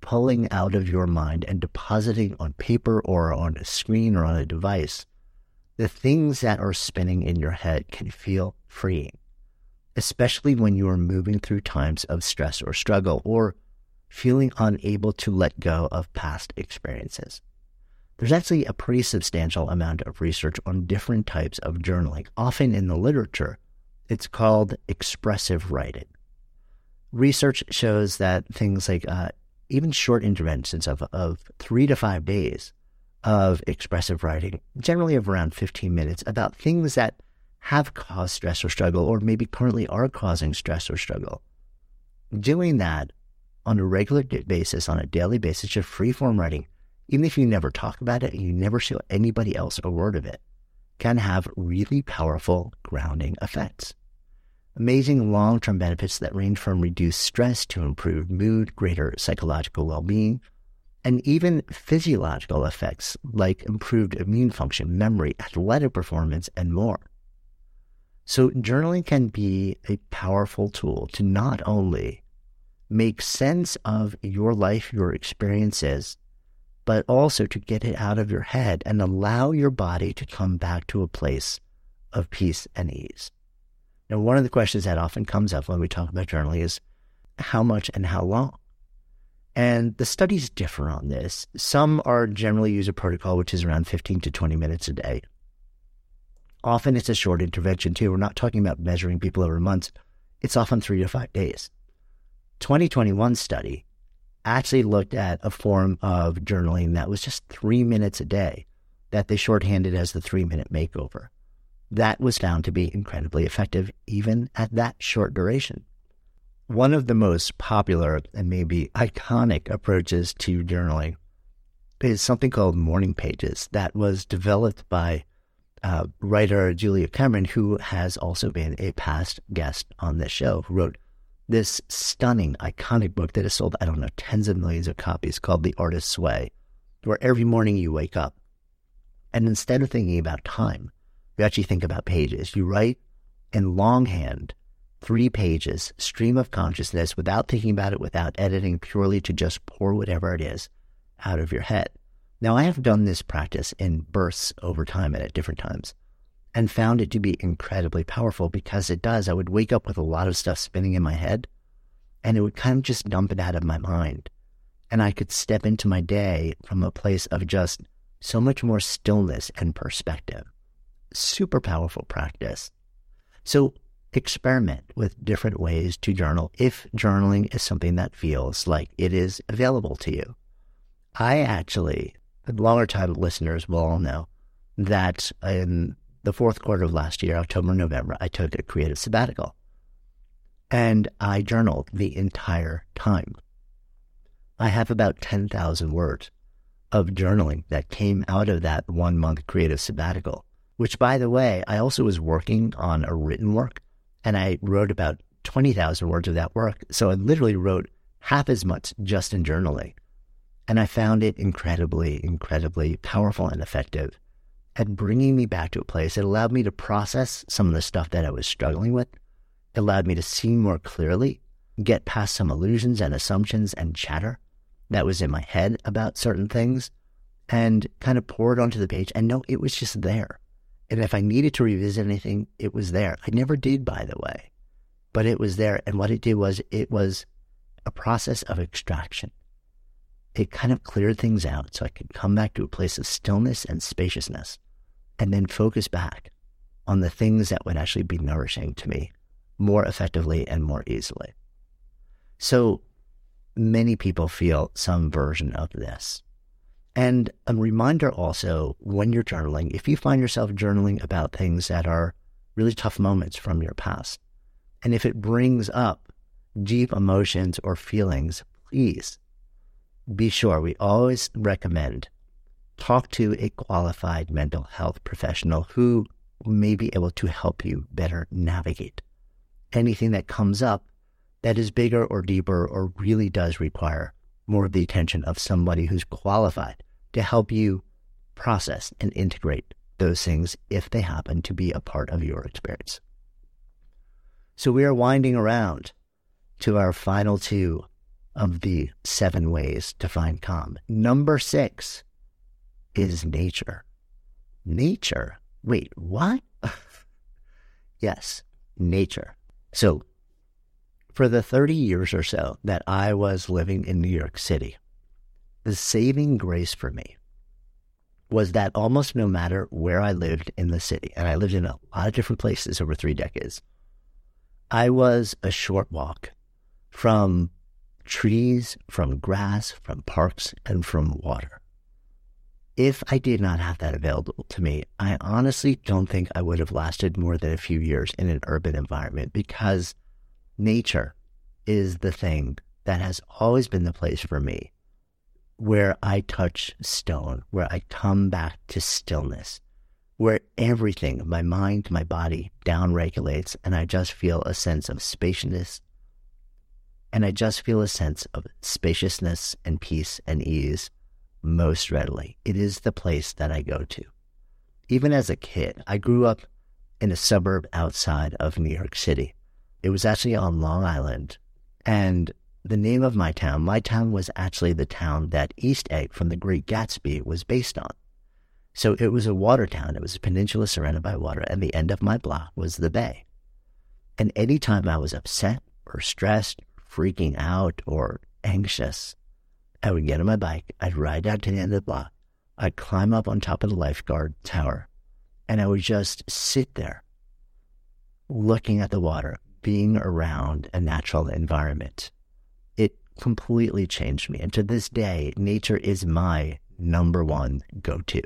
pulling out of your mind and depositing on paper or on a screen or on a device the things that are spinning in your head can feel freeing, especially when you are moving through times of stress or struggle or feeling unable to let go of past experiences. There's actually a pretty substantial amount of research on different types of journaling. Often in the literature, it's called expressive writing research shows that things like uh, even short interventions of, of three to five days of expressive writing, generally of around 15 minutes, about things that have caused stress or struggle, or maybe currently are causing stress or struggle. Doing that on a regular basis, on a daily basis, just free form writing, even if you never talk about it and you never show anybody else a word of it, can have really powerful grounding effects amazing long term benefits that range from reduced stress to improved mood, greater psychological well being, and even physiological effects like improved immune function, memory, athletic performance, and more. So, journaling can be a powerful tool to not only make sense of your life, your experiences, but also to get it out of your head and allow your body to come back to a place of peace and ease. Now, one of the questions that often comes up when we talk about journaling is how much and how long? And the studies differ on this. Some are generally use a protocol which is around 15 to 20 minutes a day. Often it's a short intervention too. We're not talking about measuring people over months. It's often three to five days. 2021 study actually looked at a form of journaling that was just three minutes a day that they shorthanded as the three minute makeover. That was found to be incredibly effective even at that short duration. One of the most popular and maybe iconic approaches to journaling is something called morning pages that was developed by uh, writer Julia Cameron, who has also been a past guest on this show, who wrote this stunning, iconic book that has sold, I don't know, tens of millions of copies called The Artist's Way, where every morning you wake up and instead of thinking about time, you actually think about pages. You write in longhand three pages, stream of consciousness without thinking about it, without editing, purely to just pour whatever it is out of your head. Now, I have done this practice in bursts over time and at different times and found it to be incredibly powerful because it does. I would wake up with a lot of stuff spinning in my head and it would kind of just dump it out of my mind. And I could step into my day from a place of just so much more stillness and perspective. Super powerful practice. So experiment with different ways to journal if journaling is something that feels like it is available to you. I actually, longer time listeners will all know that in the fourth quarter of last year, October, November, I took a creative sabbatical and I journaled the entire time. I have about 10,000 words of journaling that came out of that one month creative sabbatical, which, by the way, I also was working on a written work and I wrote about 20,000 words of that work. So I literally wrote half as much just in journaling. And I found it incredibly, incredibly powerful and effective at bringing me back to a place. It allowed me to process some of the stuff that I was struggling with. It allowed me to see more clearly, get past some illusions and assumptions and chatter that was in my head about certain things, and kind of pour it onto the page. And no, it was just there. And if I needed to revisit anything, it was there. I never did, by the way, but it was there. And what it did was it was a process of extraction. It kind of cleared things out so I could come back to a place of stillness and spaciousness and then focus back on the things that would actually be nourishing to me more effectively and more easily. So many people feel some version of this. And a reminder also when you're journaling, if you find yourself journaling about things that are really tough moments from your past, and if it brings up deep emotions or feelings, please be sure we always recommend talk to a qualified mental health professional who may be able to help you better navigate anything that comes up that is bigger or deeper or really does require more of the attention of somebody who's qualified to help you process and integrate those things if they happen to be a part of your experience. So we are winding around to our final two of the seven ways to find calm. Number six is nature. Nature? Wait, what? <laughs> yes, nature. So, for the 30 years or so that I was living in New York City, the saving grace for me was that almost no matter where I lived in the city, and I lived in a lot of different places over three decades, I was a short walk from trees, from grass, from parks, and from water. If I did not have that available to me, I honestly don't think I would have lasted more than a few years in an urban environment because nature is the thing that has always been the place for me where I touch stone, where I come back to stillness, where everything, my mind, my body, down regulates, and I just feel a sense of spaciousness. And I just feel a sense of spaciousness and peace and ease most readily. It is the place that I go to. Even as a kid, I grew up in a suburb outside of New York City. It was actually on Long Island. And the name of my town, my town was actually the town that East Egg from the Great Gatsby was based on. So it was a water town. It was a peninsula surrounded by water, and the end of my block was the bay. And any time I was upset or stressed, freaking out, or anxious, I would get on my bike, I'd ride down to the end of the block, I'd climb up on top of the lifeguard tower, and I would just sit there looking at the water, being around a natural environment completely changed me. And to this day, nature is my number one go to.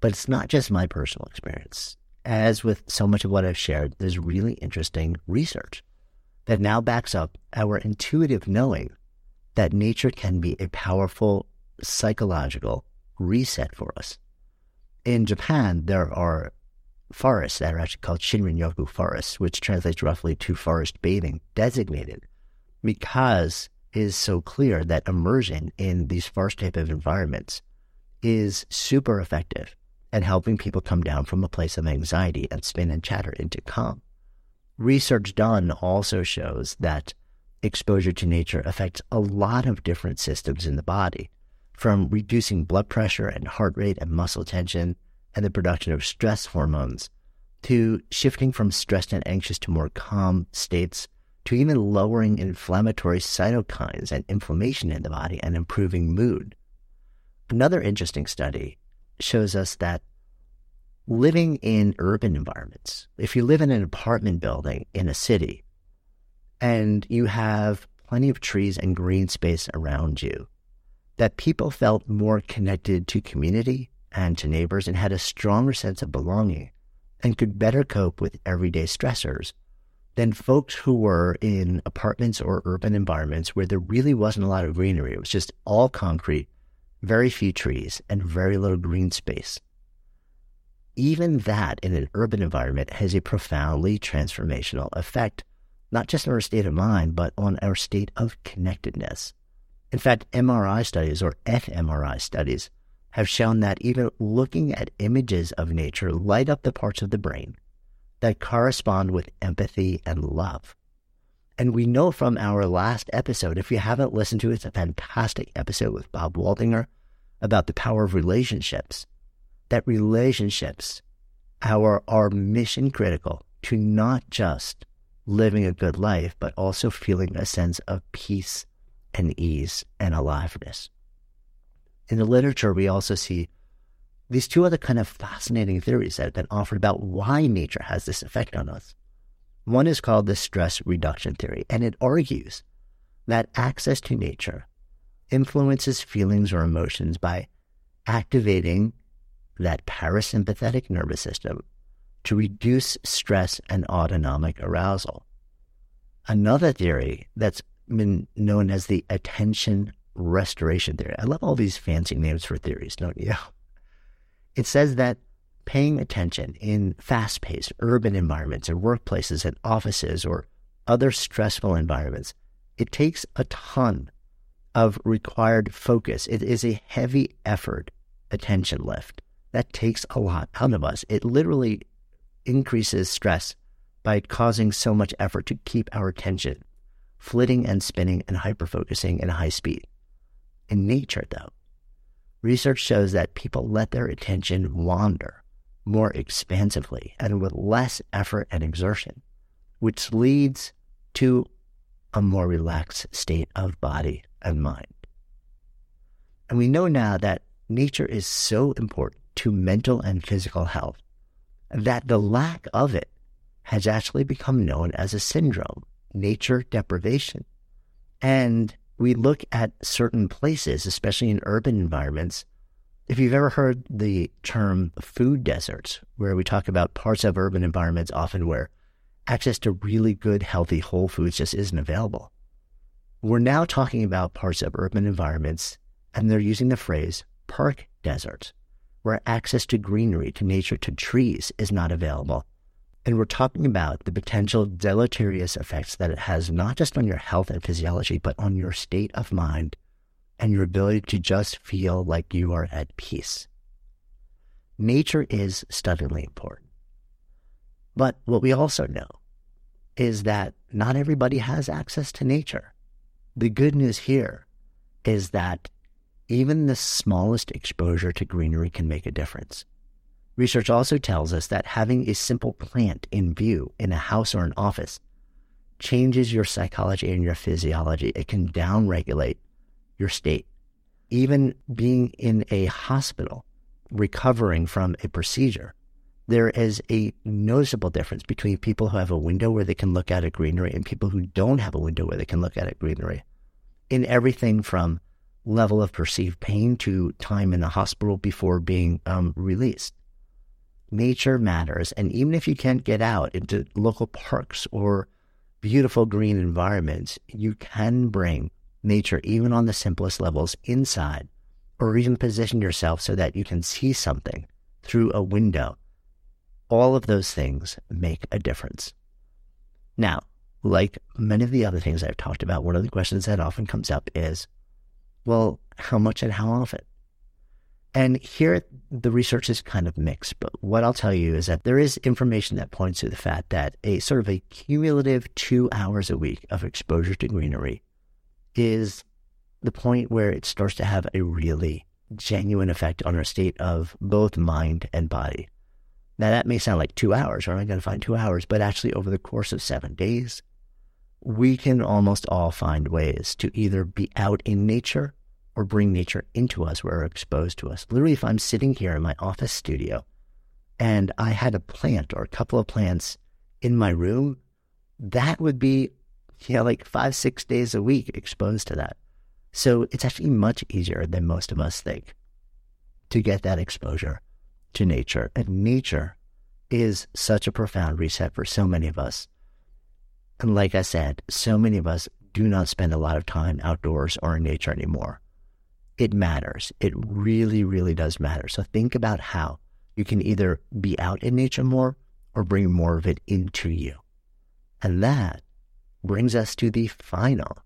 But it's not just my personal experience. As with so much of what I've shared, there's really interesting research that now backs up our intuitive knowing that nature can be a powerful psychological reset for us. In Japan, there are forests that are actually called Shinrin-yoku forests, which translates roughly to forest bathing, designated because it is so clear that immersion in these forest type of environments is super effective at helping people come down from a place of anxiety and spin and chatter into calm. Research done also shows that exposure to nature affects a lot of different systems in the body, from reducing blood pressure and heart rate and muscle tension and the production of stress hormones, to shifting from stressed and anxious to more calm states, to even lowering inflammatory cytokines and inflammation in the body and improving mood. Another interesting study shows us that living in urban environments, if you live in an apartment building in a city and you have plenty of trees and green space around you, that people felt more connected to community and to neighbors and had a stronger sense of belonging and could better cope with everyday stressors than folks who were in apartments or urban environments where there really wasn't a lot of greenery. It was just all concrete, very few trees, and very little green space. Even that in an urban environment has a profoundly transformational effect, not just on our state of mind, but on our state of connectedness. In fact, MRI studies or fMRI studies have shown that even looking at images of nature light up the parts of the brain that correspond with empathy and love. And we know from our last episode, if you haven't listened to it, it's a fantastic episode with Bob Waldinger about the power of relationships, that relationships are, are mission critical to not just living a good life, but also feeling a sense of peace and ease and aliveness in the literature, we also see these two other kind of fascinating theories that have been offered about why nature has this effect on us. One is called the stress reduction theory, and it argues that access to nature influences feelings or emotions by activating that parasympathetic nervous system to reduce stress and autonomic arousal. Another theory that's been known as the attention restoration theory. I love all these fancy names for theories, don't you? <laughs> It says that paying attention in fast paced urban environments and workplaces and offices or other stressful environments, it takes a ton of required focus. It is a heavy effort attention lift that takes a lot out of us. It literally increases stress by causing so much effort to keep our attention flitting and spinning and hyperfocusing in a high speed. In nature, though, research shows that people let their attention wander more expansively and with less effort and exertion, which leads to a more relaxed state of body and mind. And we know now that nature is so important to mental and physical health that the lack of it has actually become known as a syndrome, nature deprivation. And we look at certain places, especially in urban environments. If you've ever heard the term food deserts, where we talk about parts of urban environments often where access to really good, healthy whole foods just isn't available. We're now talking about parts of urban environments, and they're using the phrase park deserts, where access to greenery, to nature, to trees is not available. And we're talking about the potential deleterious effects that it has not just on your health and physiology, but on your state of mind and your ability to just feel like you are at peace. Nature is stunningly important. But what we also know is that not everybody has access to nature. The good news here is that even the smallest exposure to greenery can make a difference. Research also tells us that having a simple plant in view in a house or an office changes your psychology and your physiology. It can downregulate your state. Even being in a hospital, recovering from a procedure, there is a noticeable difference between people who have a window where they can look at a greenery and people who don't have a window where they can look at a greenery in everything from level of perceived pain to time in the hospital before being um, released. Nature matters. And even if you can't get out into local parks or beautiful green environments, you can bring nature, even on the simplest levels, inside, or even position yourself so that you can see something through a window. All of those things make a difference. Now, like many of the other things I've talked about, one of the questions that often comes up is, well, how much and how often? And here the research is kind of mixed, but what I'll tell you is that there is information that points to the fact that a sort of a cumulative two hours a week of exposure to greenery is the point where it starts to have a really genuine effect on our state of both mind and body. Now, that may sound like two hours, or am I going to find two hours? But actually, over the course of seven days, we can almost all find ways to either be out in nature or bring nature into us where we're exposed to us. Literally, if I'm sitting here in my office studio and I had a plant or a couple of plants in my room, that would be, you know, like five, six days a week exposed to that. So it's actually much easier than most of us think to get that exposure to nature. And nature is such a profound reset for so many of us. And like I said, so many of us do not spend a lot of time outdoors or in nature anymore. It matters. It really, really does matter. So think about how you can either be out in nature more or bring more of it into you. And that brings us to the final,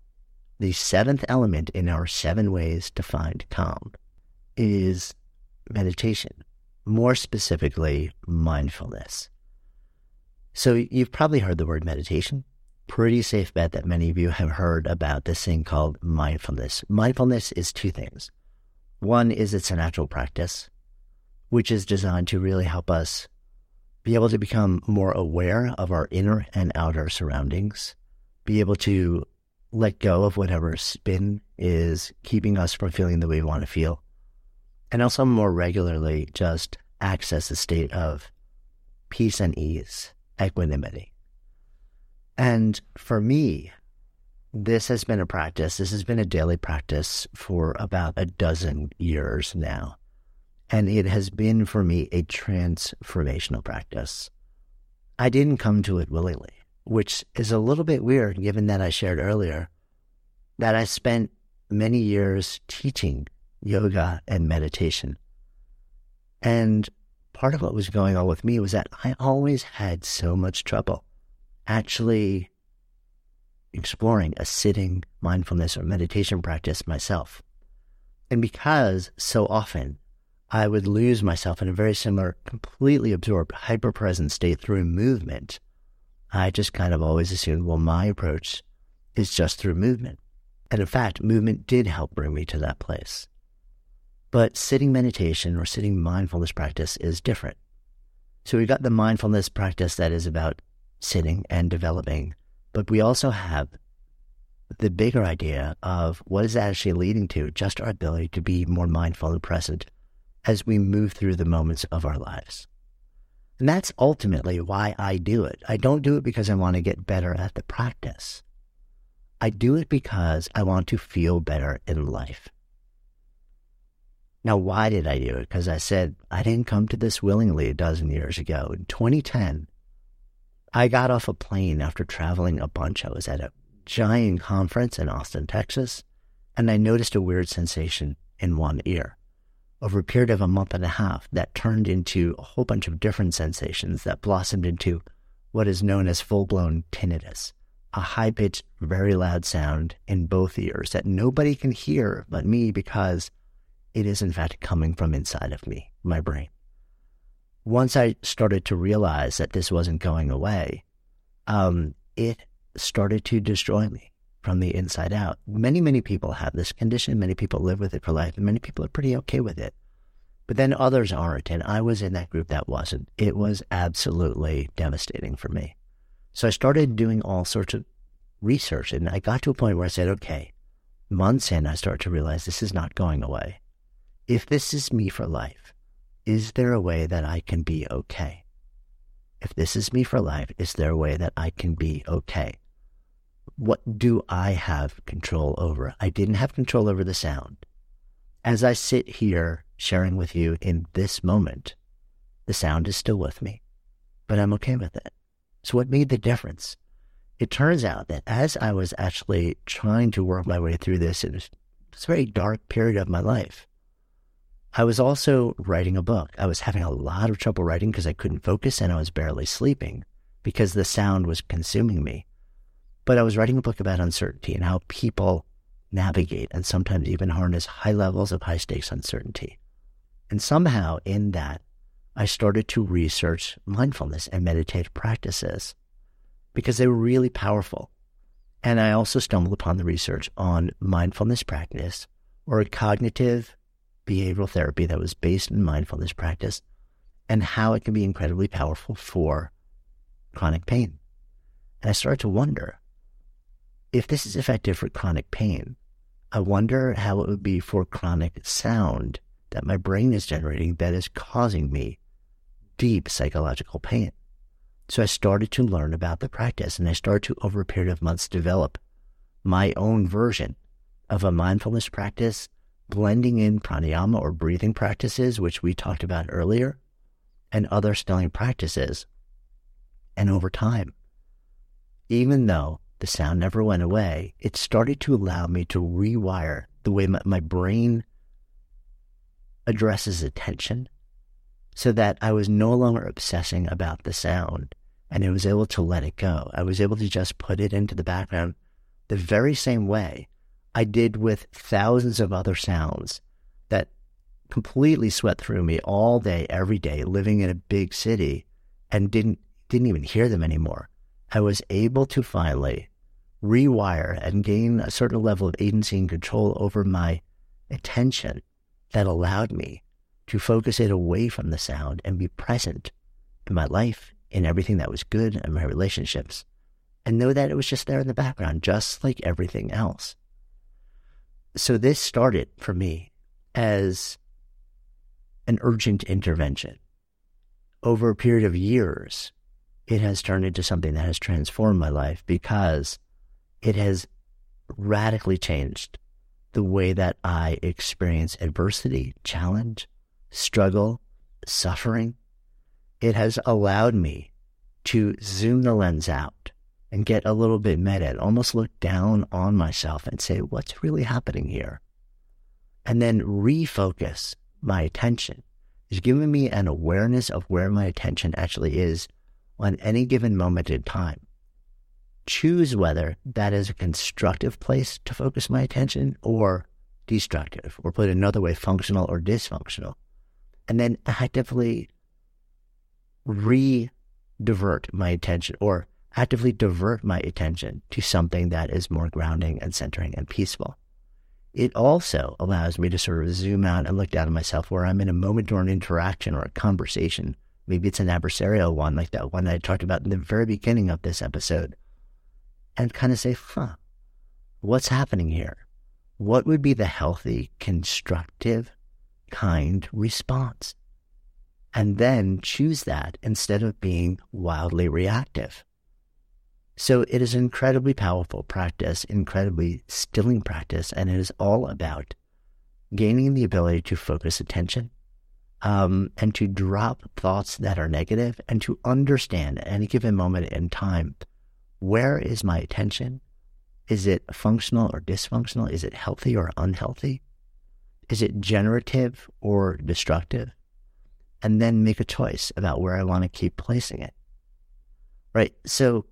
the seventh element in our seven ways to find calm is meditation more specifically, mindfulness. So you've probably heard the word meditation. Pretty safe bet that many of you have heard about this thing called mindfulness. Mindfulness is two things. One is it's a natural practice, which is designed to really help us be able to become more aware of our inner and outer surroundings, be able to let go of whatever spin is keeping us from feeling the way we want to feel, and also more regularly just access a state of peace and ease, equanimity. And for me, this has been a practice. This has been a daily practice for about a dozen years now. And it has been for me a transformational practice. I didn't come to it willingly, which is a little bit weird given that I shared earlier that I spent many years teaching yoga and meditation. And part of what was going on with me was that I always had so much trouble actually exploring a sitting mindfulness or meditation practice myself. And because so often I would lose myself in a very similar, completely absorbed, hyper present state through movement, I just kind of always assumed, well, my approach is just through movement. And in fact, movement did help bring me to that place. But sitting meditation or sitting mindfulness practice is different. So we've got the mindfulness practice that is about sitting and developing, but we also have the bigger idea of what is actually leading to just our ability to be more mindful and present as we move through the moments of our lives. And that's ultimately why I do it. I don't do it because I want to get better at the practice. I do it because I want to feel better in life. Now, why did I do it? Because I said I didn't come to this willingly a dozen years ago. In 2010, I got off a plane after traveling a bunch. I was at a giant conference in Austin, Texas, and I noticed a weird sensation in one ear. Over a period of a month and a half, that turned into a whole bunch of different sensations that blossomed into what is known as full blown tinnitus, a high pitched, very loud sound in both ears that nobody can hear but me because it is in fact coming from inside of me, my brain. Once I started to realize that this wasn't going away, um, it started to destroy me from the inside out. Many, many people have this condition. Many people live with it for life, and many people are pretty okay with it. But then others aren't, and I was in that group that wasn't. It was absolutely devastating for me. So I started doing all sorts of research, and I got to a point where I said, okay, months in, I started to realize this is not going away if this is me for life, is there a way that I can be okay? If this is me for life, is there a way that I can be okay? what do I have control over? I didn't have control over the sound. As I sit here sharing with you in this moment, the sound is still with me, but I'm okay with it. So what made the difference? It turns out that as I was actually trying to work my way through this, it was, a very dark period of my life. I was also writing a book. I was having a lot of trouble writing because I couldn't focus and I was barely sleeping because the sound was consuming me. But I was writing a book about uncertainty and how people navigate and sometimes even harness high levels of high stakes uncertainty. And somehow in that, I started to research mindfulness and meditative practices because they were really powerful. And I also stumbled upon the research on mindfulness practice or cognitive behavioral therapy that was based in mindfulness practice and how it can be incredibly powerful for chronic pain. And I started to wonder if this is effective for chronic pain, I wonder how it would be for chronic sound that my brain is generating that is causing me deep psychological pain. So I started to learn about the practice and I started to, over a period of months, develop my own version of a mindfulness practice, blending in pranayama or breathing practices, which we talked about earlier, and other stilling practices. And over time, even though the sound never went away, it started to allow me to rewire the way my, my brain addresses attention so that I was no longer obsessing about the sound and I was able to let it go. I was able to just put it into the background the very same way I did with thousands of other sounds that completely swept through me all day, every day, living in a big city and didn't didn't even hear them anymore. I was able to finally rewire and gain a certain level of agency and control over my attention that allowed me to focus it away from the sound and be present in my life, in everything that was good, and my relationships, and know that it was just there in the background, just like everything else. So this started for me as an urgent intervention. Over a period of years, it has turned into something that has transformed my life because it has radically changed the way that I experience adversity, challenge, struggle, suffering, it has allowed me to zoom the lens out and get a little bit meta, almost look down on myself and say, what's really happening here? And then refocus my attention. It's given me an awareness of where my attention actually is on any given moment in time. Choose whether that is a constructive place to focus my attention or destructive, or put another way, functional or dysfunctional and then actively re divert my attention or actively divert my attention to something that is more grounding and centering and peaceful. It also allows me to sort of zoom out and look down at myself where I'm in a moment or an interaction or a conversation. Maybe it's an adversarial one, like that one I talked about in the very beginning of this episode, and kind of say, huh, what's happening here? What would be the healthy, constructive kind response. And then choose that instead of being wildly reactive. So it is an incredibly powerful practice, incredibly stilling practice, and it is all about gaining the ability to focus attention um, and to drop thoughts that are negative and to understand at any given moment in time where is my attention? Is it functional or dysfunctional? Is it healthy or unhealthy? Is it generative or destructive? And then make a choice about where I want to keep placing it. Right. So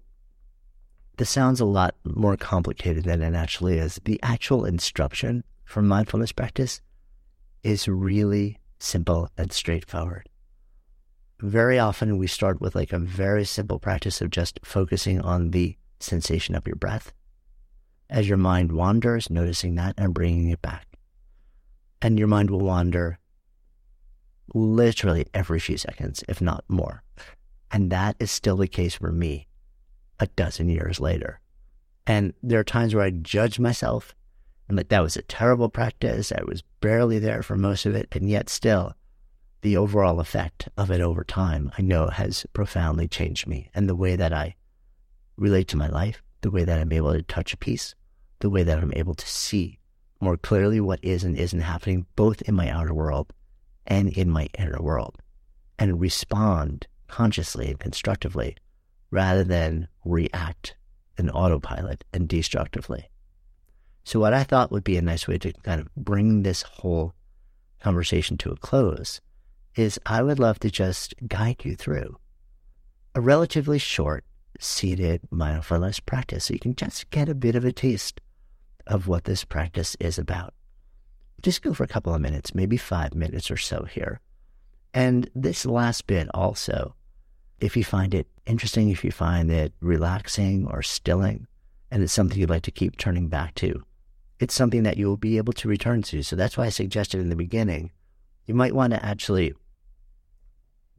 this sounds a lot more complicated than it actually is. The actual instruction for mindfulness practice is really simple and straightforward. Very often we start with like a very simple practice of just focusing on the sensation of your breath. As your mind wanders, noticing that and bringing it back and your mind will wander literally every few seconds, if not more. And that is still the case for me a dozen years later. And there are times where I judge myself and like that was a terrible practice. I was barely there for most of it. And yet still the overall effect of it over time, I know has profoundly changed me and the way that I relate to my life, the way that I'm able to touch a peace, the way that I'm able to see more clearly what is and isn't happening both in my outer world and in my inner world and respond consciously and constructively rather than react in autopilot and destructively. So, what I thought would be a nice way to kind of bring this whole conversation to a close is I would love to just guide you through a relatively short seated mindfulness practice so you can just get a bit of a taste of what this practice is about. Just go for a couple of minutes, maybe five minutes or so here. And this last bit also, if you find it interesting, if you find it relaxing or stilling, and it's something you'd like to keep turning back to, it's something that you'll be able to return to. So that's why I suggested in the beginning, you might want to actually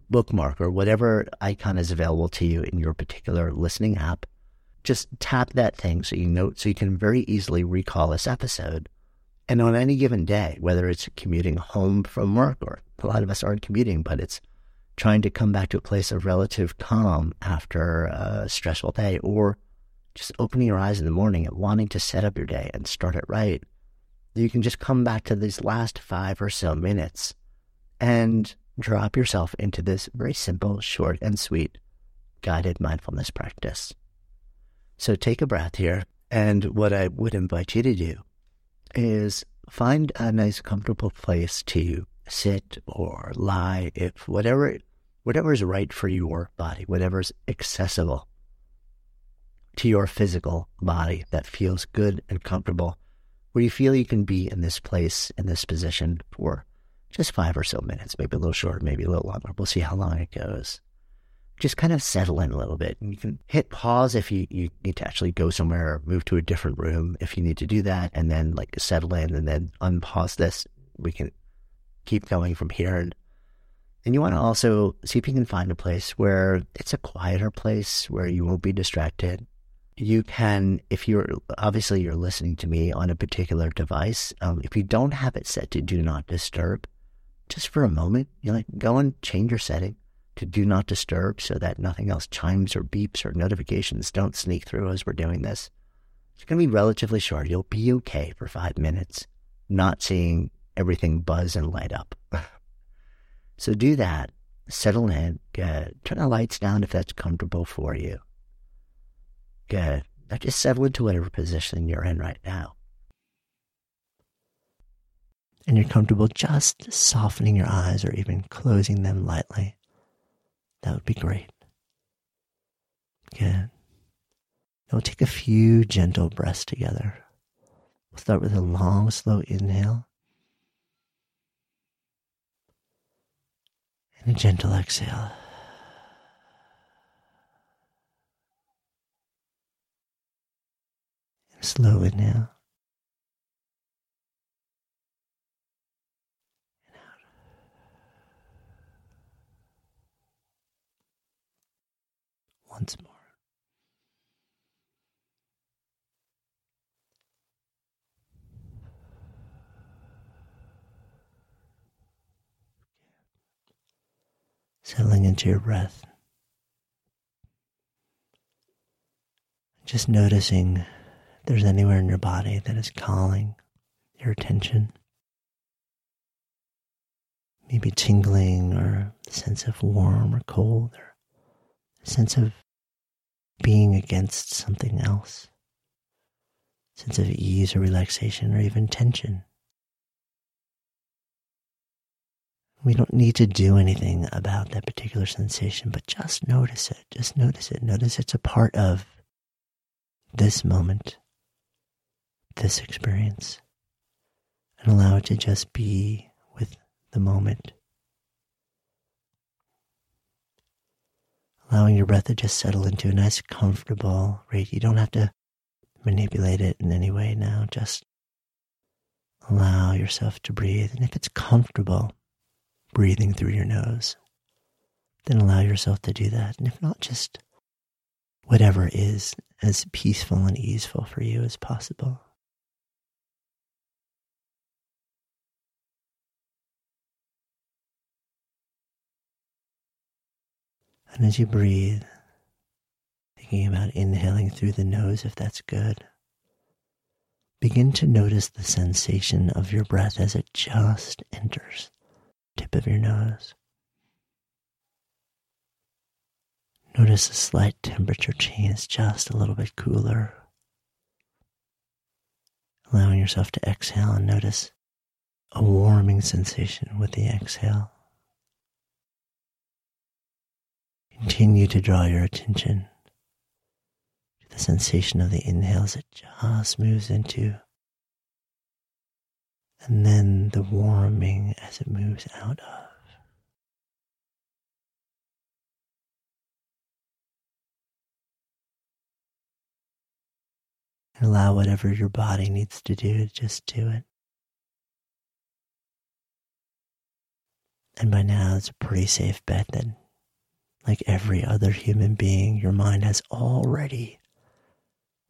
bookmark or whatever icon is available to you in your particular listening app. Just tap that thing so you know, so you can very easily recall this episode. And on any given day, whether it's commuting home from work or a lot of us aren't commuting, but it's trying to come back to a place of relative calm after a stressful day or just opening your eyes in the morning and wanting to set up your day and start it right, you can just come back to these last five or so minutes and drop yourself into this very simple, short, and sweet guided mindfulness practice. So take a breath here. And what I would invite you to do is find a nice, comfortable place to sit or lie, if whatever, whatever is right for your body, whatever is accessible to your physical body that feels good and comfortable, where you feel you can be in this place, in this position for just five or so minutes, maybe a little short, maybe a little longer. We'll see how long it goes. Just kind of settle in a little bit. And you can hit pause if you, you need to actually go somewhere or move to a different room if you need to do that, and then like settle in and then unpause this. We can keep going from here. And, and you want to also see if you can find a place where it's a quieter place where you won't be distracted you can, if you're obviously you're listening to me on a particular device, um, if you don't have it set to do not disturb, just for a moment, you like go and change your setting to do not disturb so that nothing else chimes or beeps or notifications don't sneak through as we're doing this. It's going to be relatively short. You'll be okay for five minutes, not seeing everything buzz and light up. <laughs> so do that. Settle in. Good. Turn the lights down if that's comfortable for you. Good. Now just settle into whatever position you're in right now. And you're comfortable just softening your eyes or even closing them lightly. That would be great. Good. Now we'll take a few gentle breaths together. We'll start with a long, slow inhale and a gentle exhale. Slow inhale. And out. Once more. Settling into your breath. Just noticing if there's anywhere in your body that is calling your attention. Maybe tingling or a sense of warm or cold or a sense of being against something else. Sense of ease or relaxation or even tension. We don't need to do anything about that particular sensation, but just notice it. Just notice it. Notice it's a part of this moment this experience and allow it to just be with the moment. Allowing your breath to just settle into a nice, comfortable rate. You don't have to manipulate it in any way now. Just allow yourself to breathe. And if it's comfortable breathing through your nose, then allow yourself to do that. And if not, just whatever is as peaceful and easeful for you as possible. And as you breathe, Thinking about inhaling through the nose if that's good. Begin to notice the sensation of your breath as it just enters tip of your nose. Notice a slight temperature change, just a little bit cooler. Allowing yourself to exhale and notice a warming sensation with the exhale. Continue to draw your attention to the sensation of the inhale as it just moves into, and then the warming as it moves out of. And allow whatever your body needs to do, just do it. And by now, it's a pretty safe bet that, like every other human being, your mind has already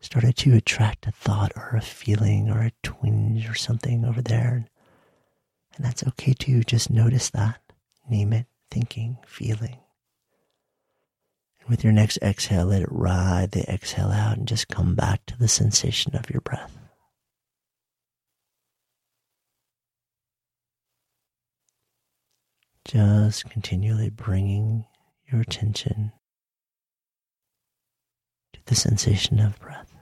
started to attract a thought or a feeling or a twinge or something over there. And that's okay too. Just notice that. Name it thinking, feeling. And with your next exhale, let it ride the exhale out and just come back to the sensation of your breath. Just continually bringing your attention to the sensation of breath.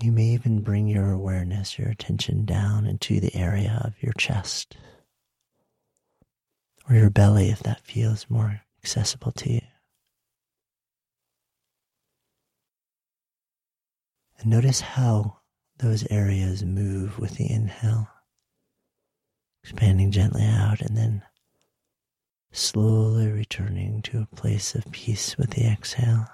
You may even bring your awareness, your attention down into the area of your chest or your belly if that feels more accessible to you. And notice how those areas move with the inhale, expanding gently out and then slowly returning to a place of peace with the exhale.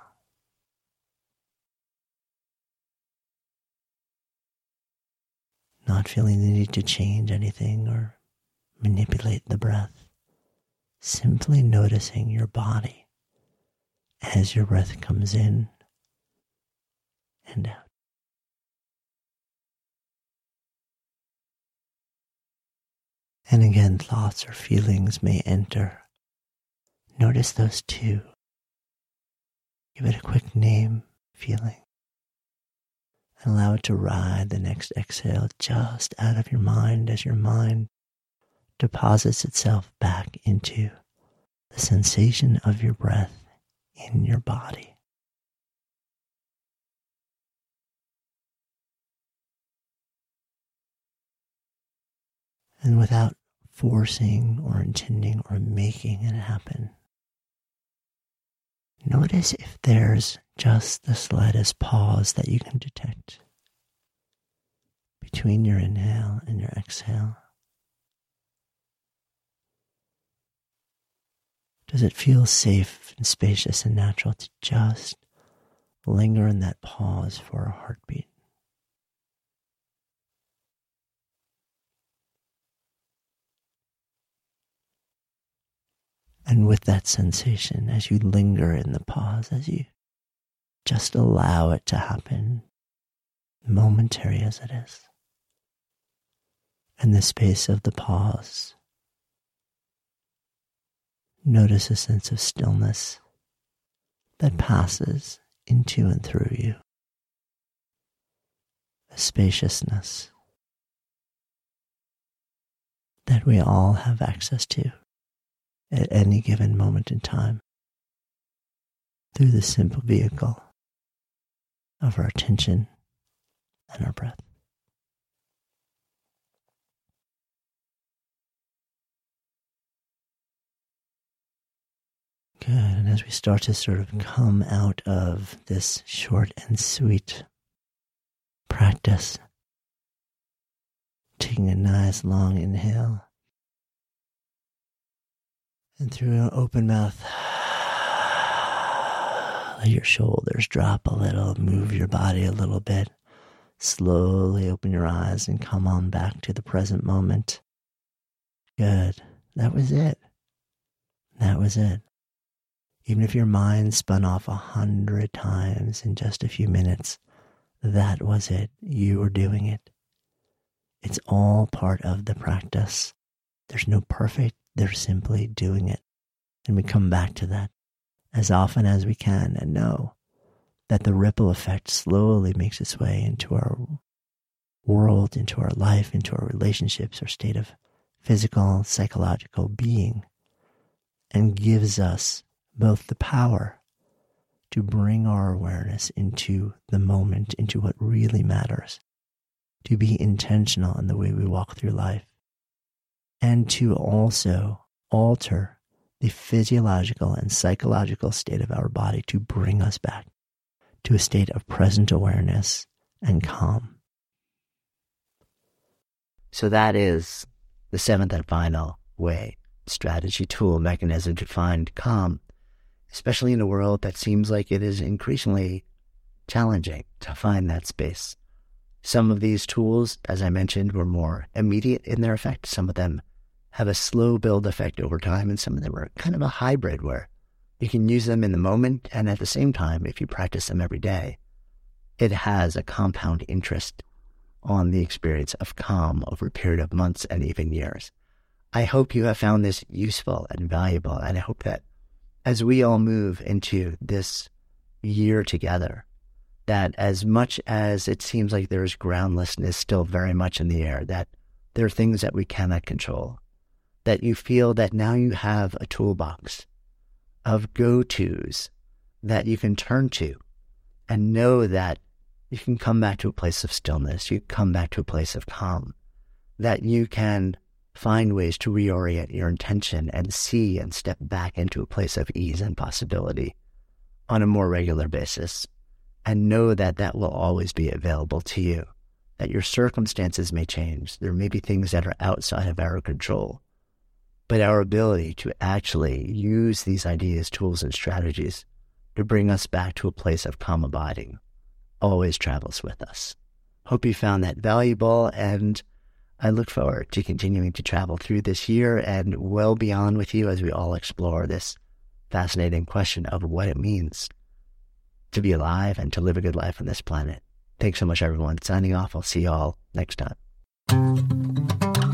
Not feeling the need to change anything or manipulate the breath. Simply noticing your body as your breath comes in and out. And again, thoughts or feelings may enter. Notice those too. Give it a quick name, feeling and allow it to ride the next exhale just out of your mind as your mind deposits itself back into the sensation of your breath in your body. And without forcing or intending or making it happen, Notice if there's just the slightest pause that you can detect between your inhale and your exhale. Does it feel safe and spacious and natural to just linger in that pause for a heartbeat? And with that sensation, as you linger in the pause, as you just allow it to happen, momentary as it is, in the space of the pause, notice a sense of stillness that passes into and through you, a spaciousness that we all have access to at any given moment in time through the simple vehicle of our attention and our breath. Good. And as we start to sort of come out of this short and sweet practice, taking a nice long inhale and through an open mouth, let your shoulders drop a little, move your body a little bit. Slowly open your eyes and come on back to the present moment. Good. That was it. That was it. Even if your mind spun off a hundred times in just a few minutes, that was it. You were doing it. It's all part of the practice. There's no perfect they're simply doing it. And we come back to that as often as we can and know that the ripple effect slowly makes its way into our world, into our life, into our relationships, our state of physical, psychological being, and gives us both the power to bring our awareness into the moment, into what really matters, to be intentional in the way we walk through life, and to also alter the physiological and psychological state of our body to bring us back to a state of present awareness and calm. So that is the seventh and final way, strategy, tool, mechanism to find calm, especially in a world that seems like it is increasingly challenging to find that space. Some of these tools, as I mentioned, were more immediate in their effect. Some of them have a slow build effect over time, and some of them are kind of a hybrid where you can use them in the moment, and at the same time, if you practice them every day, it has a compound interest on the experience of calm over a period of months and even years. I hope you have found this useful and valuable, and I hope that as we all move into this year together, that as much as it seems like there's groundlessness still very much in the air, that there are things that we cannot control, that you feel that now you have a toolbox of go tos that you can turn to and know that you can come back to a place of stillness. You can come back to a place of calm, that you can find ways to reorient your intention and see and step back into a place of ease and possibility on a more regular basis and know that that will always be available to you, that your circumstances may change. There may be things that are outside of our control, but our ability to actually use these ideas, tools, and strategies to bring us back to a place of calm abiding always travels with us. Hope you found that valuable, and I look forward to continuing to travel through this year and well beyond with you as we all explore this fascinating question of what it means to be alive and to live a good life on this planet. Thanks so much, everyone. Signing off. I'll see you all next time.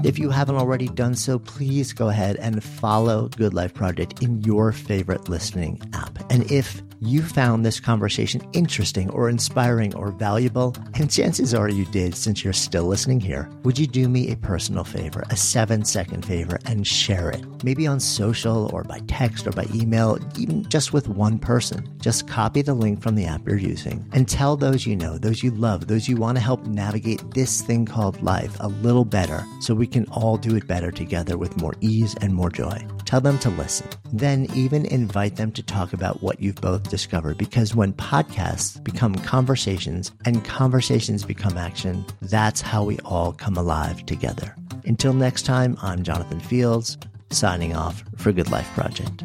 If you haven't already done so, please go ahead and follow Good Life Project in your favorite listening app. And if you found this conversation interesting or inspiring or valuable, and chances are you did since you're still listening here, would you do me a personal favor, a seven second favor, and share it? Maybe on social or by text or by email, even just with one person. Just copy the link from the app you're using and tell those you know, those you love, those you want to help navigate this thing called life a little better so we can all do it better together with more ease and more joy. Tell them to listen. Then even invite them to talk about what you've both discovered because when podcasts become conversations and conversations become action, that's how we all come alive together. Until next time, I'm Jonathan Fields, signing off for Good Life Project.